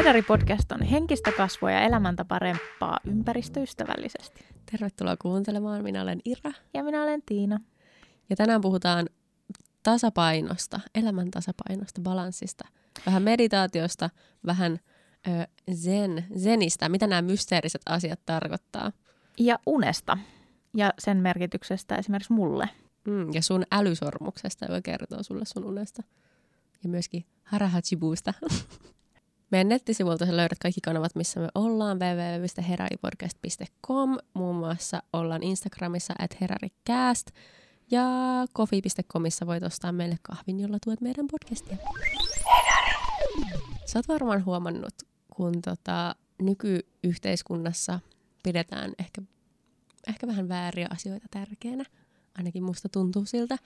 Hedari-podcast on henkistä kasvua ja elämäntä parempaa ympäristöystävällisesti. Tervetuloa kuuntelemaan. Minä olen Ira. Ja minä olen Tiina. Ja tänään puhutaan tasapainosta, elämän tasapainosta, balanssista, vähän meditaatiosta, vähän ö, zen, zenistä, mitä nämä mysteeriset asiat tarkoittaa. Ja unesta ja sen merkityksestä esimerkiksi mulle. Mm, ja sun älysormuksesta, joka kertoo sulle sun unesta. Ja myöskin harahachibuusta. Meidän nettisivulta sä löydät kaikki kanavat, missä me ollaan, www.heraripodcast.com. Muun muassa ollaan Instagramissa at heraricast ja kofi.comissa voit ostaa meille kahvin, jolla tuet meidän podcastia. Herari. Sä oot varmaan huomannut, kun tota, nykyyhteiskunnassa pidetään ehkä, ehkä vähän vääriä asioita tärkeänä. Ainakin musta tuntuu siltä,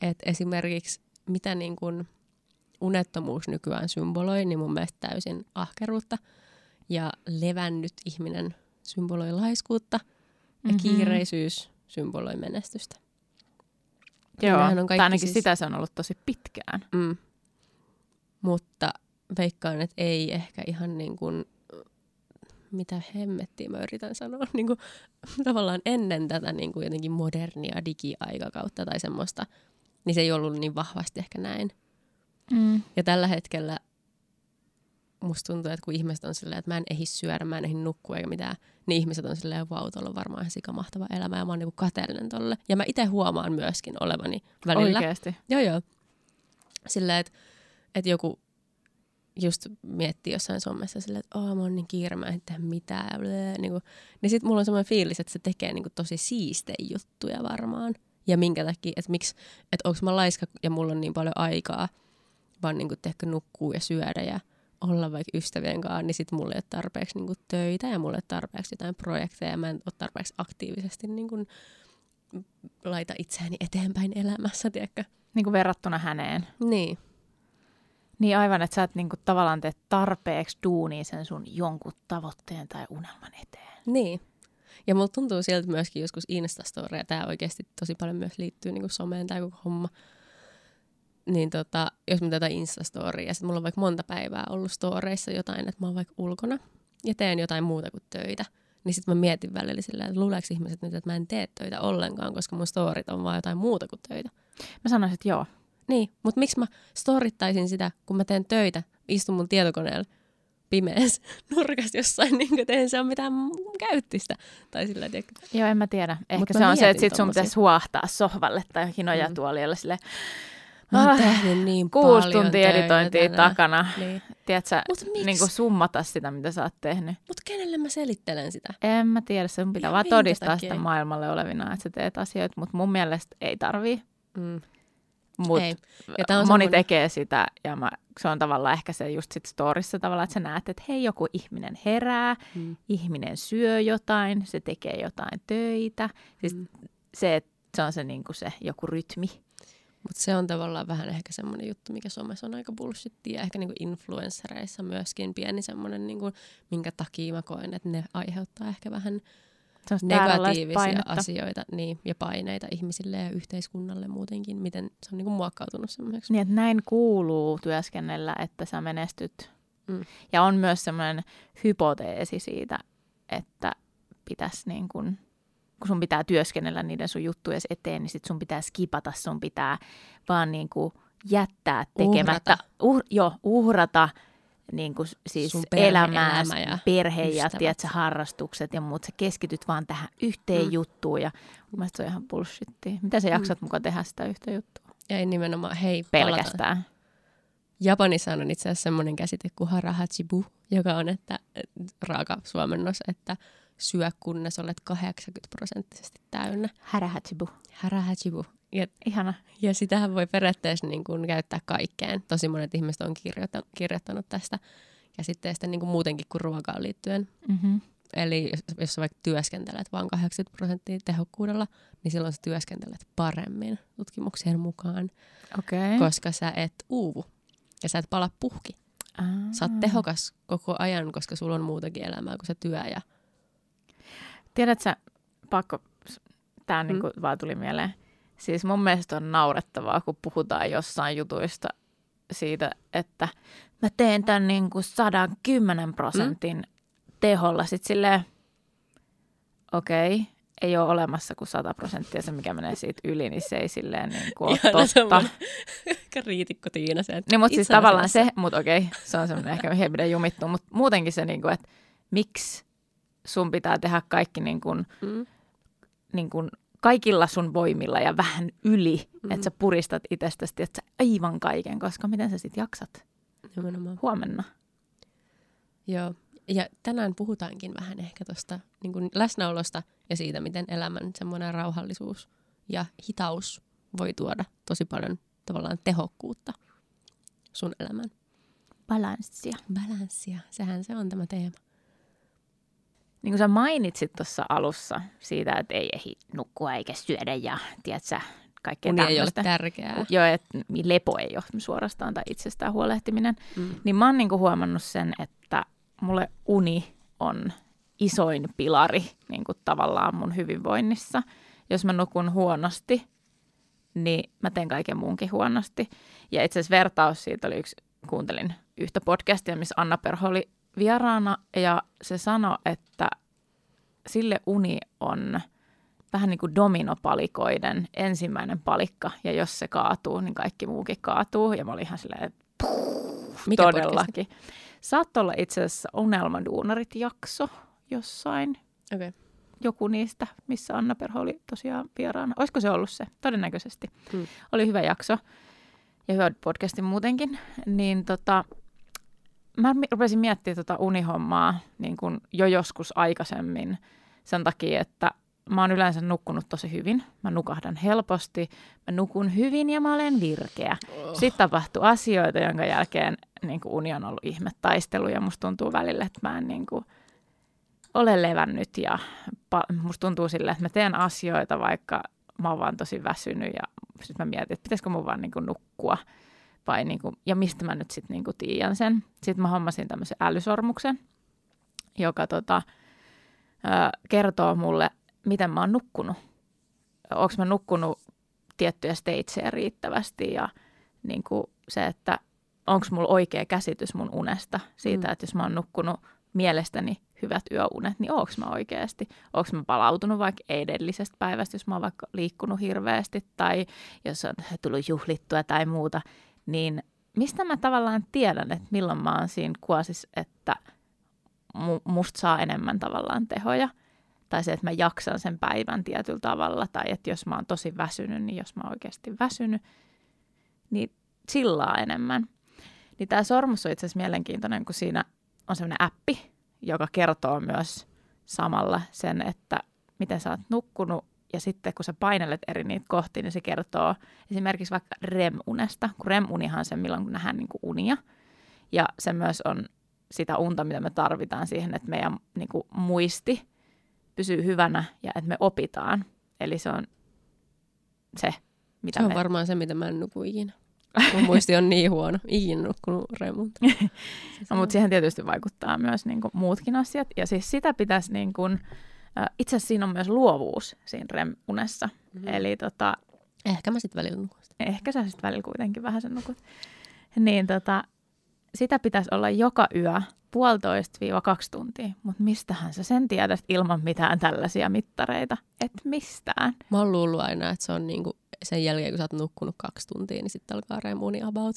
että esimerkiksi mitä niin kun unettomuus nykyään symboloi, niin mun mielestä täysin ahkeruutta. Ja levännyt ihminen symboloi laiskuutta ja mm-hmm. kiireisyys symboloi menestystä. Joo, on kaikki tai ainakin siis... sitä se on ollut tosi pitkään. Mm. Mutta veikkaan, että ei ehkä ihan niin kuin, mitä hemmettiä mä yritän sanoa, niin kuin, tavallaan ennen tätä niin kuin jotenkin modernia digiaikakautta tai semmoista, niin se ei ollut niin vahvasti ehkä näin. Mm. Ja tällä hetkellä musta tuntuu, että kun ihmiset on silleen, että mä en ehdi syödä, mä en ehdi nukkua eikä mitään, niin ihmiset on silleen, vau, on varmaan ihan sikamahtava elämä ja mä oon niinku kateellinen tolle. Ja mä itse huomaan myöskin olevani välillä. Oikeasti? Joo, joo. Silleen, että, että joku just miettii jossain somessa silleen, että oh, mä oon niin kiire, mä en tee mitään. Blää, niin, kuin, niin sit mulla on semmoinen fiilis, että se tekee niin kuin tosi siistejä juttuja varmaan. Ja minkä takia, että miksi, että onko mä laiska ja mulla on niin paljon aikaa, vaan niin kuin, tehkö nukkuu ja syödä ja olla vaikka ystävien kanssa, niin sitten mulla ei ole tarpeeksi niin kuin, töitä ja mulla ei ole tarpeeksi jotain projekteja ja mä en ole tarpeeksi aktiivisesti niin kuin, laita itseäni eteenpäin elämässä, tiedätkö? Niin kuin verrattuna häneen. Niin. Niin aivan, että sä et niinku tavallaan tee tarpeeksi duunia sen sun jonkun tavoitteen tai unelman eteen. Niin. Ja mulla tuntuu siltä myöskin joskus Instastoria, tämä oikeasti tosi paljon myös liittyy niinku someen tämä koko homma. Niin tota, jos mä tätä Instastoria, ja sitten mulla on vaikka monta päivää ollut storeissa jotain, että mä oon vaikka ulkona ja teen jotain muuta kuin töitä, niin sitten mä mietin välillä sillä, että luuleeko ihmiset nyt, että mä en tee töitä ollenkaan, koska mun storit on vaan jotain muuta kuin töitä. Mä sanoisin, että joo, niin, mutta miksi mä storittaisin sitä, kun mä teen töitä, istun mun tietokoneella pimeässä nurkassa jossain, niin kuin teen se on mitään käyttistä. Tai sillä, tiedätkö? Joo, en mä tiedä. Ehkä Mut se on se, että sit sun pitäisi huahtaa sohvalle tai johonkin nojatuolille mm. sille. Mä oon ah, tehnyt niin Kuusi tuntia editointia tänään. takana. Niin. Tiedätkö, niin kuin summata sitä, mitä sä oot tehnyt. Mutta kenelle mä selittelen sitä? En mä tiedä, sun pitää ja vaan todistaa takia? sitä maailmalle olevina, että sä teet asioita, mutta mun mielestä ei tarvii. Mm. Mutta moni semmoinen... tekee sitä ja mä, se on tavallaan ehkä se just sit storissa tavallaan, että sä näet, että hei joku ihminen herää, mm. ihminen syö jotain, se tekee jotain töitä. Siis mm. se, että se on se, niin se joku rytmi. Mutta se on tavallaan vähän ehkä semmoinen juttu, mikä somessa on aika bullshittia. Ehkä niinku influenssereissa myöskin pieni semmoinen, niinku, minkä takia mä koen, että ne aiheuttaa ehkä vähän negatiivisia asioita niin, ja paineita ihmisille ja yhteiskunnalle muutenkin, miten se on niin kuin muokkautunut semmoiseksi. Niin, että näin kuuluu työskennellä, että sä menestyt. Mm. Ja on myös semmoinen hypoteesi siitä, että pitäisi niin kuin, kun sun pitää työskennellä niiden sun juttujen eteen, niin sit sun pitää skipata, sun pitää vaan niin kuin jättää tekemättä. Uhrata. Uh, jo, uhrata niin kuin siis elämää, elämä ja perhe ja tiedätkö, harrastukset ja muut. Sä keskityt vaan tähän yhteen mm. juttuun ja mun mielestä se on ihan bullshittia. Mitä sä mm. jaksat mm. mukaan tehdä sitä yhtä juttua? Ja ei nimenomaan, hei, Pelkästään. Palataan. Japanissa on itse asiassa semmoinen käsite kuin harahachibu, joka on että, raaka suomennos, että syö kunnes olet 80 prosenttisesti täynnä. Harahachibu. Harahachibu. Ja, Ihana. Ja sitähän voi periaatteessa niin kuin käyttää kaikkeen. Tosi monet ihmiset on kirjoittanut, kirjoittanut tästä käsitteestä niin kuin muutenkin kuin ruokaan liittyen. Mm-hmm. Eli jos, jos sä vaikka työskentelet vain 80 prosenttia tehokkuudella, niin silloin sä työskentelet paremmin tutkimuksien mukaan. Okay. Koska sä et uuvu ja sä et pala puhki. Aa. Sä oot tehokas koko ajan, koska sulla on muutakin elämää kuin se työ. Ja... Tiedätkö, pakko, tämä mm. niinku vaan tuli mieleen Siis mun mielestä on naurettavaa, kun puhutaan jossain jutuista, siitä, että mä teen tämän niin kuin 110 prosentin mm. teholla. Sitten silleen, okei, okay, ei ole olemassa kuin 100 prosenttia se, mikä menee siitä yli, niin se ei silleen niin kuin ole totta. riitikko Tiina sen. Niin, mutta siis tavallaan se, mutta okei, okay, se on semmoinen ehkä hieman jumittu, mutta muutenkin se, niin kuin, että miksi sun pitää tehdä kaikki niin kuin, mm. niin kuin kaikilla sun voimilla ja vähän yli, mm. että sä puristat itsestäsi, että sä aivan kaiken, koska miten sä sitten jaksat Nimenomaan. huomenna. Joo, ja tänään puhutaankin vähän ehkä tuosta niin läsnäolosta ja siitä, miten elämän semmoinen rauhallisuus ja hitaus voi tuoda tosi paljon tavallaan tehokkuutta sun elämään. Balanssia. Balanssia, sehän se on tämä teema. Niin kuin sä mainitsit tuossa alussa siitä, että ei ehdi nukkua eikä syödä ja tiedätkö, kaikkea Uni ei ole tärkeää. Joo, että lepo ei ole suorastaan tai itsestään huolehtiminen. Mm. Niin mä oon niin kuin huomannut sen, että mulle uni on isoin pilari niin kuin tavallaan mun hyvinvoinnissa. Jos mä nukun huonosti, niin mä teen kaiken muunkin huonosti. Ja itse asiassa vertaus siitä oli yksi, kuuntelin yhtä podcastia, missä Anna Perho oli vieraana ja se sanoi, että sille uni on vähän niin kuin dominopalikoiden ensimmäinen palikka ja jos se kaatuu, niin kaikki muukin kaatuu. Ja mä olin ihan silleen, Mikä todellakin. Saattaa olla itse asiassa Unelmaduunarit jakso jossain. Okay. Joku niistä, missä Anna Perho oli tosiaan vieraana. Olisiko se ollut se? Todennäköisesti. Hmm. Oli hyvä jakso ja hyvä podcasti muutenkin. Niin tota, mä rupesin miettimään tota unihommaa niin kuin jo joskus aikaisemmin sen takia, että mä oon yleensä nukkunut tosi hyvin. Mä nukahdan helposti, mä nukun hyvin ja mä olen virkeä. Oh. Sitten tapahtuu asioita, jonka jälkeen niin kuin uni on ollut ihmetaistelu ja musta tuntuu välillä, että mä en niin kuin ole levännyt ja pa- musta tuntuu sille, että mä teen asioita, vaikka mä oon vaan tosi väsynyt ja sitten mä mietin, että pitäisikö mun vaan niin kuin nukkua vai niin kuin, ja mistä mä nyt sitten niin tiedän sen. Sitten mä hommasin tämmöisen älysormuksen, joka tota, ö, kertoo mulle, miten mä oon nukkunut. Onko mä nukkunut tiettyjä stageja riittävästi ja niin kuin se, että onko mulla oikea käsitys mun unesta siitä, mm. että jos mä oon nukkunut mielestäni hyvät yöunet, niin onko mä oikeasti? Onko mä palautunut vaikka edellisestä päivästä, jos mä oon vaikka liikkunut hirveästi tai jos on tullut juhlittua tai muuta, niin mistä mä tavallaan tiedän, että milloin mä oon siinä kuosis, että musta saa enemmän tavallaan tehoja. Tai se, että mä jaksan sen päivän tietyllä tavalla. Tai että jos mä oon tosi väsynyt, niin jos mä oon oikeasti väsynyt, niin sillä enemmän. Niin tämä sormus on itse asiassa mielenkiintoinen, kun siinä on sellainen appi, joka kertoo myös samalla sen, että miten sä oot nukkunut ja sitten kun sä painelet eri niitä kohti, niin se kertoo esimerkiksi vaikka REM-unesta, kun REM-unihan on se, milloin nähdään niin kuin unia. Ja se myös on sitä unta, mitä me tarvitaan siihen, että meidän niin kuin muisti pysyy hyvänä ja että me opitaan. Eli se on se, mitä Se on me... varmaan se, mitä mä en nuku ikinä. Mun muisti on niin huono. Ikinä nukkunut remunta. no, mutta siihen tietysti vaikuttaa myös niin kuin, muutkin asiat. Ja siis sitä pitäisi niin kuin, itse asiassa siinä on myös luovuus siinä REM-unessa. Mm-hmm. Eli tota, Ehkä mä sitten välillä nukun. Ehkä sä sitten välillä kuitenkin vähän sen nukut. Niin tota, sitä pitäisi olla joka yö puolitoista-kaksi tuntia, mutta mistähän sä sen tiedät ilman mitään tällaisia mittareita? Et mistään. Mä oon luullut aina, että se on niinku sen jälkeen, kun sä oot nukkunut kaksi tuntia, niin sitten alkaa remuni about.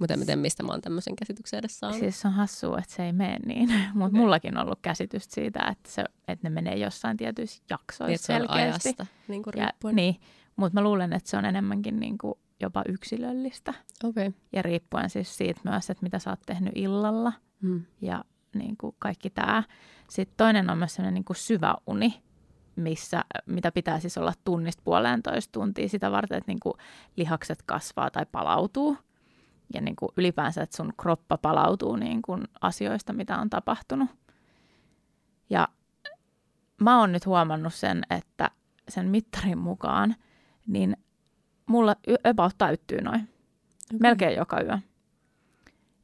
Mutta en tiedä, mistä mä oon tämmöisen käsityksen edes saanut. Siis on hassua, että se ei mene niin. Mutta okay. mullakin on ollut käsitys siitä, että, se, että ne menee jossain tietyissä jaksoissa niin, se on ajasta niin kuin ja, niin, mutta mä luulen, että se on enemmänkin niin kuin jopa yksilöllistä. Okay. Ja riippuen siis siitä myös, että mitä sä oot tehnyt illalla hmm. ja niin kuin kaikki tämä. Sitten toinen on myös sellainen niin kuin syvä uni, missä, mitä pitää siis olla tunnista puolentoista tuntia sitä varten, että niin kuin lihakset kasvaa tai palautuu – ja niin kuin ylipäänsä, että sun kroppa palautuu niin kuin asioista, mitä on tapahtunut. Ja mä oon nyt huomannut sen, että sen mittarin mukaan, niin mulla about täyttyy noin. Okay. Melkein joka yö.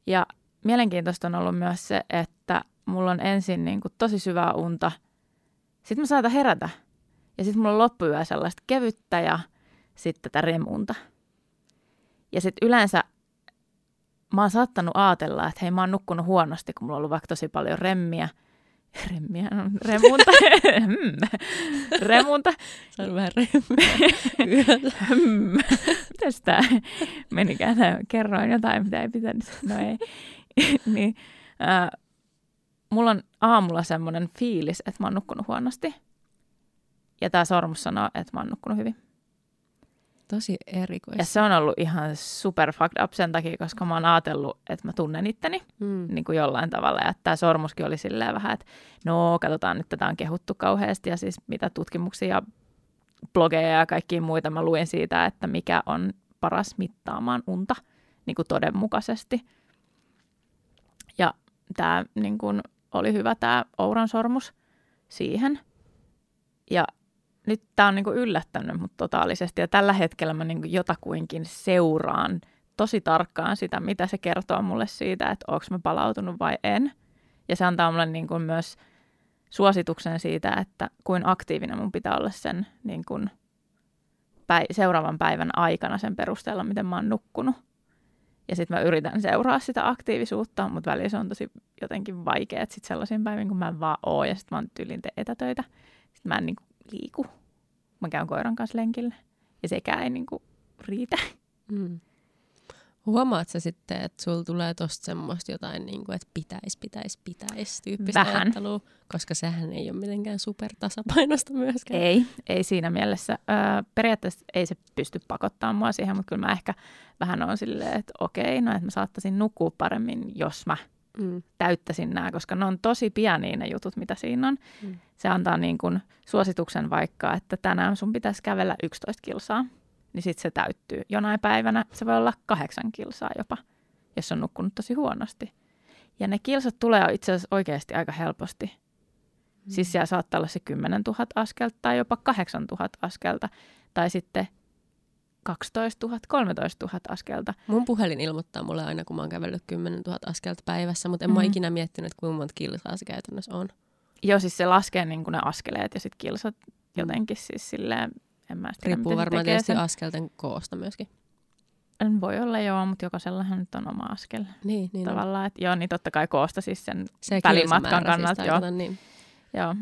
Ja mielenkiintoista on ollut myös se, että mulla on ensin niin kuin tosi syvää unta. Sitten mä saatan herätä. Ja sitten mulla on loppuyö sellaista kevyttä ja sitten tätä remunta. Ja sitten yleensä mä oon saattanut ajatella, että hei mä oon nukkunut huonosti, kun mulla on ollut vaikka tosi paljon remmiä. Remmiä, no, remunta. Hmm. remunta. Se on vähän remmiä. Mitäs tää menikään? Kerroin jotain, mitä ei pitänyt. No ei. niin, äh, mulla on aamulla semmoinen fiilis, että mä oon nukkunut huonosti. Ja tämä sormus sanoo, että mä oon nukkunut hyvin. Tosi erikoista. Ja se on ollut ihan super fucked up sen takia, koska mä oon ajatellut, että mä tunnen itteni mm. niin kuin jollain tavalla. Ja tämä sormuskin oli silleen vähän, että no katsotaan nyt, tätä on kehuttu kauheasti. Ja siis mitä tutkimuksia ja blogeja ja kaikkia muita mä luin siitä, että mikä on paras mittaamaan unta niin kuin todenmukaisesti. Ja tämä niin kuin, oli hyvä tämä Ouran sormus siihen. Ja nyt tämä on niinku yllättänyt mut totaalisesti ja tällä hetkellä mä niinku jotakuinkin seuraan tosi tarkkaan sitä, mitä se kertoo mulle siitä, että onko mä palautunut vai en. Ja se antaa mulle niinku myös suosituksen siitä, että kuin aktiivinen mun pitää olla sen niinku päi- seuraavan päivän aikana sen perusteella, miten mä oon nukkunut. Ja sitten mä yritän seuraa sitä aktiivisuutta, mutta välillä se on tosi jotenkin vaikea, että sitten sellaisiin päiviin, kun mä en vaan oo ja sitten mä oon tyylin etätöitä, sitten mä en niinku liiku. Mä käyn koiran kanssa lenkillä ja sekään ei niinku riitä. Mm. Huomaat sä sitten, että sulla tulee tosta semmoista jotain, niin kuin, että pitäisi, pitäisi, pitäisi tyyppistä Vähän. ajattelua, koska sehän ei ole mitenkään supertasapainosta myöskään. Ei, ei siinä mielessä. Öö, periaatteessa ei se pysty pakottamaan mua siihen, mutta kyllä mä ehkä vähän on silleen, että okei, no että mä saattaisin nukkua paremmin, jos mä mm. täyttäisin nämä, koska ne on tosi pieniä ne jutut, mitä siinä on. Mm. Se antaa niin kuin suosituksen vaikka, että tänään sun pitäisi kävellä 11 kilsaa, niin sitten se täyttyy. Jonain päivänä se voi olla kahdeksan kilsaa jopa, jos on nukkunut tosi huonosti. Ja ne kilsat tulee itse asiassa oikeasti aika helposti. Mm. Siis siellä saattaa olla se 10 000 askelta tai jopa 8 000 askelta. Tai sitten 12 000, 13 000 askelta. Mun puhelin ilmoittaa mulle aina, kun mä oon kävellyt 10 000 askelta päivässä, mutta en mm-hmm. mä ikinä miettinyt, kuinka monta kilsaa se käytännössä on. Joo, siis se laskee niin kuin ne askeleet ja sitten kilsat jotenkin siis silleen, en mä tiedä, Riippuu varmaan tietysti sen. askelten koosta myöskin. En voi olla joo, mutta jokaisellahan nyt on oma askel. Niin, niin Tavallaan, että joo, niin totta kai koosta siis sen se välimatkan siis kannalta. Siis joo. Niin. joo.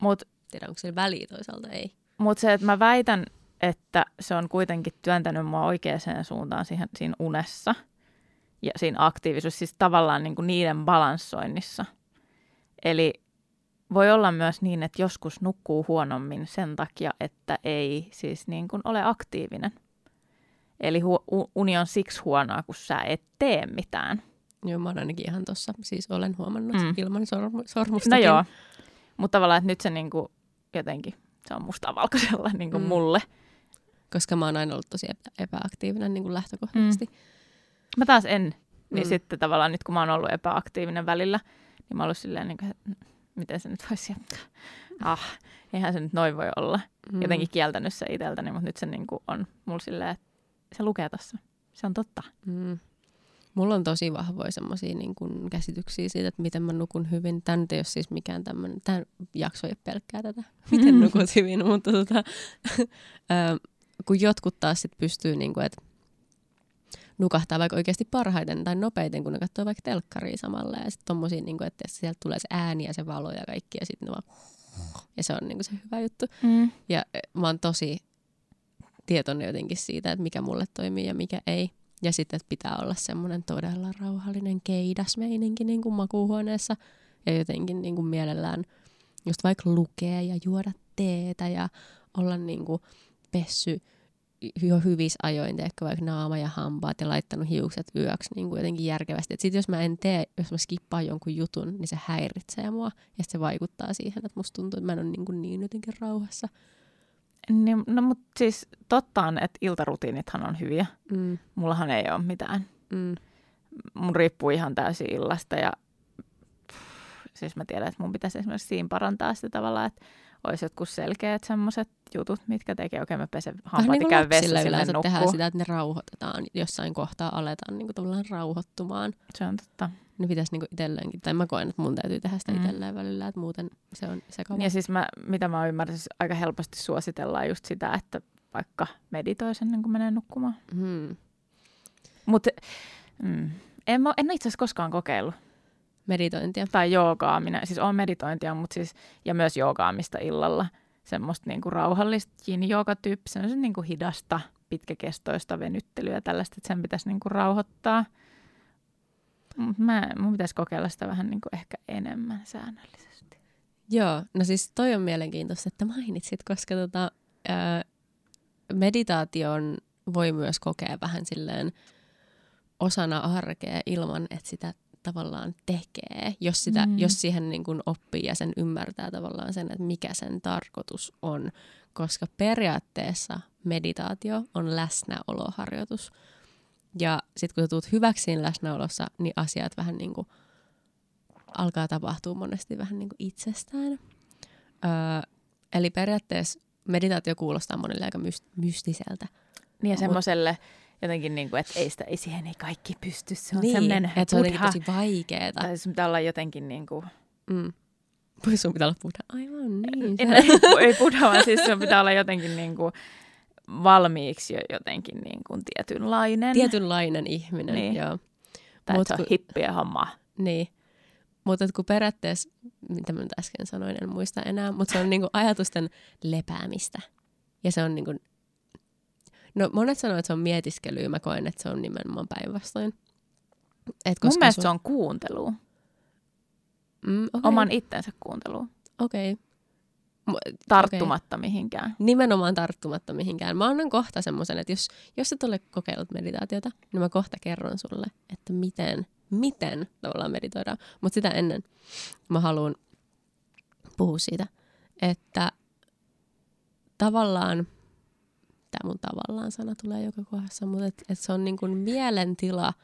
Mut, Tiedä, onko se väliä toisaalta, ei. Mutta se, että mä väitän, että se on kuitenkin työntänyt mua oikeaan suuntaan siihen, siinä unessa ja siinä aktiivisuus, siis tavallaan niin kuin niiden balanssoinnissa. Eli voi olla myös niin, että joskus nukkuu huonommin sen takia, että ei siis niin kuin ole aktiivinen. Eli hu- uni on siksi huonoa, kun sä et tee mitään. Joo, mä oon ainakin ihan tuossa, siis olen huomannut mm. ilman sorm- sormustakin. No joo, mutta tavallaan, että nyt se niin kuin jotenkin, se on mustaa valkoisella niin kuin mm. mulle – koska mä oon aina ollut tosi epä- epäaktiivinen niin kuin lähtökohtaisesti. Mm. Mä taas en. Niin mm. sitten tavallaan nyt kun mä oon ollut epäaktiivinen välillä, niin mä oon ollut silleen, niin kuin, miten se nyt voisi Ah, eihän se nyt noin voi olla. Mm. Jotenkin kieltänyt se itseltäni, mutta nyt se niin kuin on mulla silleen, että se lukee tässä. Se on totta. Mm. Mulla on tosi vahvoja semmoisia niin kuin käsityksiä siitä, että miten mä nukun hyvin. Tämä nyt ei ole siis mikään tämmöinen, tämä jakso ei ole pelkkää tätä, miten mm. nukut hyvin, mutta tota, kun jotkut taas sit pystyy, niin kuin, että nukahtaa vaikka oikeasti parhaiten tai nopeiten, kun ne katsoo vaikka telkkaria samalla. Ja sitten tommosia, niin kuin, että sieltä tulee se ääni ja se valo ja kaikki, ja sitten ne vaan... Ja se on niin kuin se hyvä juttu. Mm. Ja e, mä oon tosi tietoinen jotenkin siitä, että mikä mulle toimii ja mikä ei. Ja sitten, että pitää olla semmoinen todella rauhallinen keidasmeininki niin kuin makuuhuoneessa. Ja jotenkin niin kuin mielellään just vaikka lukea ja juoda teetä ja olla niin kuin pessy jo hyvissä ajoin, teekö vaikka naama ja hampaat ja laittanut hiukset yöksi niin kuin jotenkin järkevästi. Sitten jos mä en tee, jos mä skippaan jonkun jutun, niin se häiritsee mua ja se vaikuttaa siihen, että musta tuntuu, että mä en ole niin, kuin niin jotenkin rauhassa. Niin, no mutta siis totta on, että iltarutiinithan on hyviä. Mm. Mullahan ei ole mitään. Mm. Mun riippuu ihan täysin illasta ja pff, siis mä tiedän, että mun pitäisi esimerkiksi siinä parantaa sitä tavalla, että olisi jotkut selkeät semmoiset jutut, mitkä tekee, okei okay, mä pesen hampaat niin käyn vessassa yleensä tehdään sitä, että ne rauhoitetaan. Jossain kohtaa aletaan niin kuin tavallaan rauhoittumaan. Se on totta. Ne pitäisi niin itselleenkin, tai mä koen, että mun täytyy tehdä sitä mm. itselleen välillä, että muuten se on sekava. Ja siis mä, mitä mä ymmärrän, siis aika helposti suositellaan just sitä, että vaikka meditoi sen, niin kuin menee nukkumaan. Mm. Mutta mm, En, mä, en itse asiassa koskaan kokeillut. Meditointia. Tai joogaa. Minä, siis on meditointia, mutta siis, ja myös joogaamista illalla. Semmoista niinku rauhallista yin tyyppi, se on niinku hidasta, pitkäkestoista venyttelyä tällaista, että sen pitäisi niinku rauhoittaa. Mut mä, mun pitäisi kokeilla sitä vähän niinku ehkä enemmän säännöllisesti. Joo, no siis toi on mielenkiintoista, että mainitsit, koska tota, ää, meditaation voi myös kokea vähän silleen osana arkea ilman, että sitä tavallaan tekee, jos, sitä, mm. jos siihen niin kuin oppii ja sen ymmärtää tavallaan sen, että mikä sen tarkoitus on. Koska periaatteessa meditaatio on läsnäoloharjoitus. Ja sitten kun sä tulet hyväksi siinä läsnäolossa, niin asiat vähän niin kuin alkaa tapahtua monesti vähän niin kuin itsestään. Öö, eli periaatteessa meditaatio kuulostaa monelle aika mystiseltä. Niin ja semmoiselle jotenkin, niin kuin, että ei, sitä, ei siihen ei kaikki pysty. Se on niin, semmoinen että se on jotenkin tosi vaikeaa. Tai sun pitää olla jotenkin niin kuin... Mm. Sun pitää olla buddha. Aivan niin. En, ei buddha, vaan siis sun pitää olla jotenkin niin kuin valmiiksi jo jotenkin niin kuin tietynlainen. Tietynlainen ihminen, niin. joo. Tai Mut, se on hippiä homma. Niin. Mutta kun periaatteessa, mitä mä nyt äsken sanoin, en muista enää, mutta se on niinku ajatusten lepäämistä. Ja se on niinku, no monet sanoo, että se on mietiskelyä, mä koen, että se on nimenomaan päinvastoin. Et koska Mun mielestä sun... se on kuuntelu. Mm, okay. Oman itsensä kuuntelu. Okei. Okay. Tarttumatta okay. mihinkään. Nimenomaan tarttumatta mihinkään. Mä annan kohta semmoisen, että jos, jos et ole kokeillut meditaatiota, niin mä kohta kerron sulle, että miten, miten tavallaan meditoidaan. Mutta sitä ennen mä haluan puhua siitä, että tavallaan, tämä mun tavallaan sana tulee joka kohdassa, mutta et, et se on niin kuin mielentila –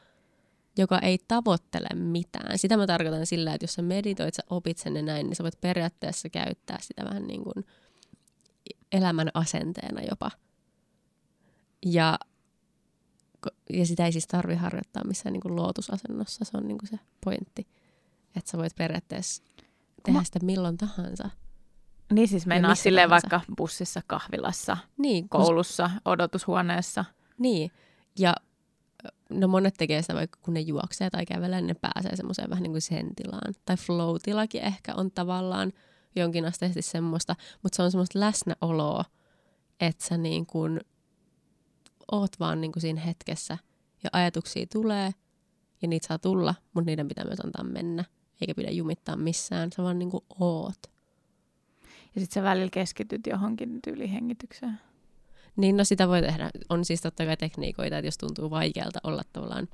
joka ei tavoittele mitään. Sitä mä tarkoitan sillä, että jos sä meditoit, sä opit sen ja näin, niin sä voit periaatteessa käyttää sitä vähän niin kuin elämän asenteena jopa. Ja, ja sitä ei siis tarvi harjoittaa missään niin kuin lootusasennossa, se on niin kuin se pointti. Että sä voit periaatteessa tehdä mä... sitä milloin tahansa. Niin siis mennään silleen tahansa. vaikka bussissa, kahvilassa, niin, koulussa, odotushuoneessa. Niin, ja no monet tekee sitä vaikka kun ne juoksee tai kävelee, niin ne pääsee semmoiseen vähän niin kuin sen tilaan. Tai flow-tilakin ehkä on tavallaan jonkinasteisesti semmoista, mutta se on semmoista läsnäoloa, että sä niin kuin oot vaan niin kuin siinä hetkessä ja ajatuksia tulee ja niitä saa tulla, mutta niiden pitää myös antaa mennä, eikä pidä jumittaa missään, sä vaan niin kuin oot. Ja sitten sä välillä keskityt johonkin tyylihengitykseen. Niin, no sitä voi tehdä. On siis totta kai tekniikoita, että jos tuntuu vaikealta olla tavallaan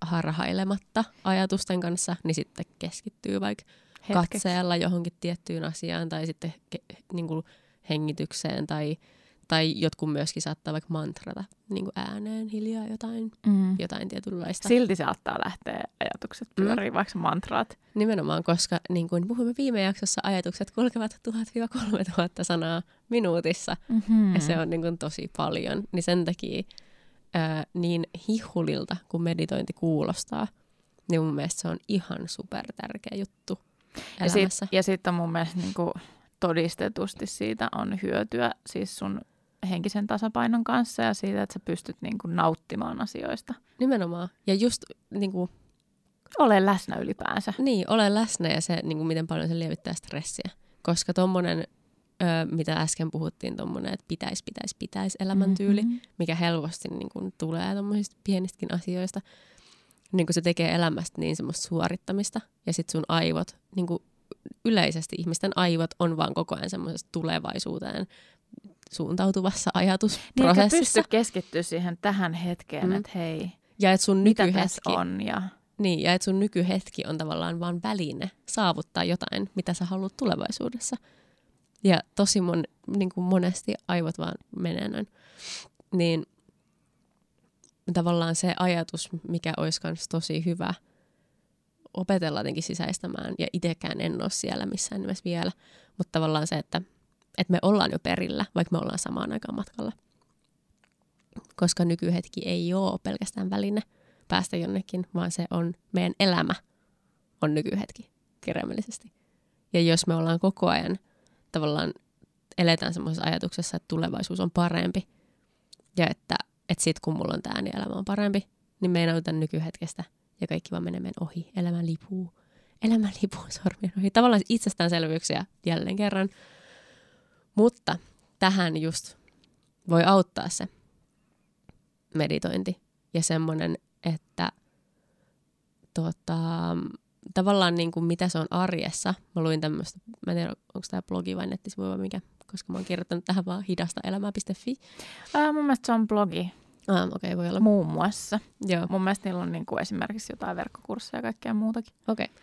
harhailematta ajatusten kanssa, niin sitten keskittyy vaikka Hetkeksi. katseella johonkin tiettyyn asiaan tai sitten ke- niin kuin hengitykseen tai tai jotkut myöskin saattaa vaikka mantrata niin kuin ääneen hiljaa jotain, mm. jotain tietynlaista. Silti saattaa lähteä ajatukset pyöriin, mm. vaikka mantraat. Nimenomaan, koska niin kuin puhuimme viime jaksossa, ajatukset kulkevat 1000-3000 sanaa minuutissa. Mm-hmm. Ja se on niin kuin tosi paljon. Niin sen takia ää, niin hihulilta, kun meditointi kuulostaa, niin mun mielestä se on ihan super tärkeä juttu elämässä. Ja sitten sit on mun mielestä niin kuin todistetusti siitä on hyötyä siis sun henkisen tasapainon kanssa ja siitä, että sä pystyt niin kuin nauttimaan asioista. Nimenomaan. Ja just niin kuin... Ole läsnä ylipäänsä. Niin, ole läsnä ja se, niin kuin miten paljon se lievittää stressiä. Koska tuommoinen, mitä äsken puhuttiin, tuommoinen, että pitäisi, pitäisi, pitäisi elämäntyyli, mm-hmm. mikä helposti niin kuin, tulee tuommoisista pienistäkin asioista, niin kuin se tekee elämästä niin semmoista suorittamista. Ja sitten sun aivot, niin kuin yleisesti ihmisten aivot on vaan koko ajan semmoisessa tulevaisuuteen suuntautuvassa ajatusprosessissa. Niin, pysty keskittyä siihen tähän hetkeen, mm. että hei, ja et sun mitä nykyhetki, on. Ja... Niin, ja että sun nykyhetki on tavallaan vaan väline saavuttaa jotain, mitä sä haluat tulevaisuudessa. Ja tosi mon, niin kuin monesti aivot vaan menee. Niin tavallaan se ajatus, mikä olisi myös tosi hyvä opetella jotenkin sisäistämään, ja itsekään en ole siellä missään nimessä vielä, mutta tavallaan se, että että me ollaan jo perillä, vaikka me ollaan samaan aikaan matkalla. Koska nykyhetki ei ole pelkästään väline päästä jonnekin, vaan se on meidän elämä on nykyhetki kirjaimellisesti. Ja jos me ollaan koko ajan tavallaan eletään semmoisessa ajatuksessa, että tulevaisuus on parempi ja että, että sit kun mulla on tämä, niin elämä on parempi, niin me ei nautita nykyhetkestä ja kaikki vaan menee meidän ohi. Elämä lipuu. Elämä lipuu sormien ohi. Tavallaan itsestäänselvyyksiä jälleen kerran. Mutta tähän just voi auttaa se meditointi ja semmoinen, että tota, tavallaan niin kuin mitä se on arjessa. Mä luin tämmöistä, mä en tiedä onko tämä blogi vai nettisivu vai mikä, koska mä oon kirjoittanut tähän vaan hidasta elämää.fi. Ää, mun mielestä se on blogi. Ah, okei, okay, voi olla. Muun muassa. Joo. Mun mielestä niillä on niin kuin esimerkiksi jotain verkkokursseja ja kaikkea muutakin. Okei. Okay.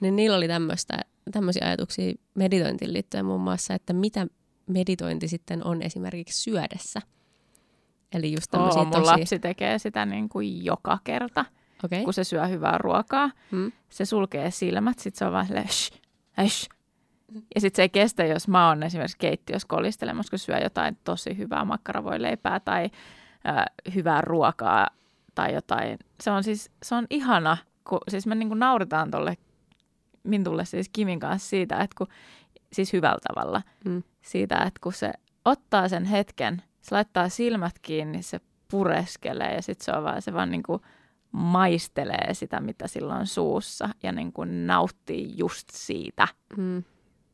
Niin niillä oli tämmöistä, tämmöisiä ajatuksia meditointiin liittyen muun muassa, että mitä meditointi sitten on esimerkiksi syödessä. Eli just tämmöisiä Oo, mun tosi... lapsi tekee sitä niin kuin joka kerta, Okay. kun se syö hyvää ruokaa. Hmm. Se sulkee silmät, sit se on vaan silleen, shh, shh. Ja sitten se ei kestä, jos mä oon esimerkiksi keittiössä kolistelemassa, kun syö jotain tosi hyvää makkaravoileipää tai äh, hyvää ruokaa tai jotain. Se on siis, se on ihana, kun siis me niinku nauritaan tolle Mintulle siis Kimin kanssa siitä, että kun, siis hyvällä tavalla, Mm. siitä, että kun se ottaa sen hetken, se laittaa silmät kiinni, se pureskelee ja sitten se on vaan, se vaan niin kuin maistelee sitä, mitä sillä on suussa ja niin kuin nauttii just siitä Mm.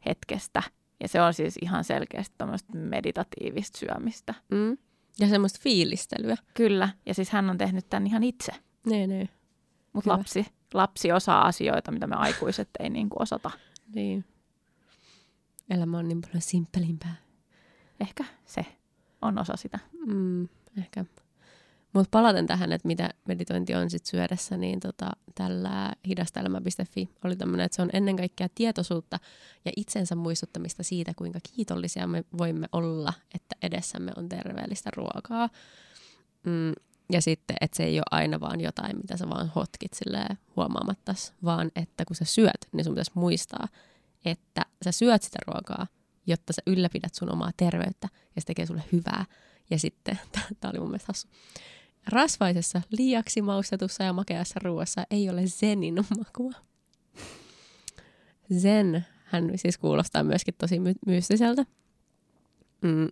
hetkestä. Ja se on siis ihan selkeästi tämmöistä meditatiivista syömistä. Mm. Ja semmoista fiilistelyä. Kyllä, ja siis hän on tehnyt tämän ihan itse. Nee, nee. Mutta lapsi, lapsi osaa asioita, mitä me aikuiset ei niin kuin osata. Niin. Elämä on niin paljon simppelimpää. Ehkä se on osa sitä. Mm, ehkä. Mutta palaten tähän, että mitä meditointi on sit syödessä, niin tota, tällä hidastelmä.fi oli tämmöinen, että se on ennen kaikkea tietoisuutta ja itsensä muistuttamista siitä, kuinka kiitollisia me voimme olla, että edessämme on terveellistä ruokaa. Mm, ja sitten, että se ei ole aina vaan jotain, mitä sä vaan hotkit huomaamatta, vaan että kun sä syöt, niin sun pitäisi muistaa, että sä syöt sitä ruokaa, jotta sä ylläpidät sun omaa terveyttä ja se tekee sulle hyvää. Ja sitten, tämä oli mun mielestä hassu, rasvaisessa, liiaksi maustetussa ja makeassa ruoassa ei ole zenin makua. Zen, hän siis kuulostaa myöskin tosi my- mystiseltä, mm,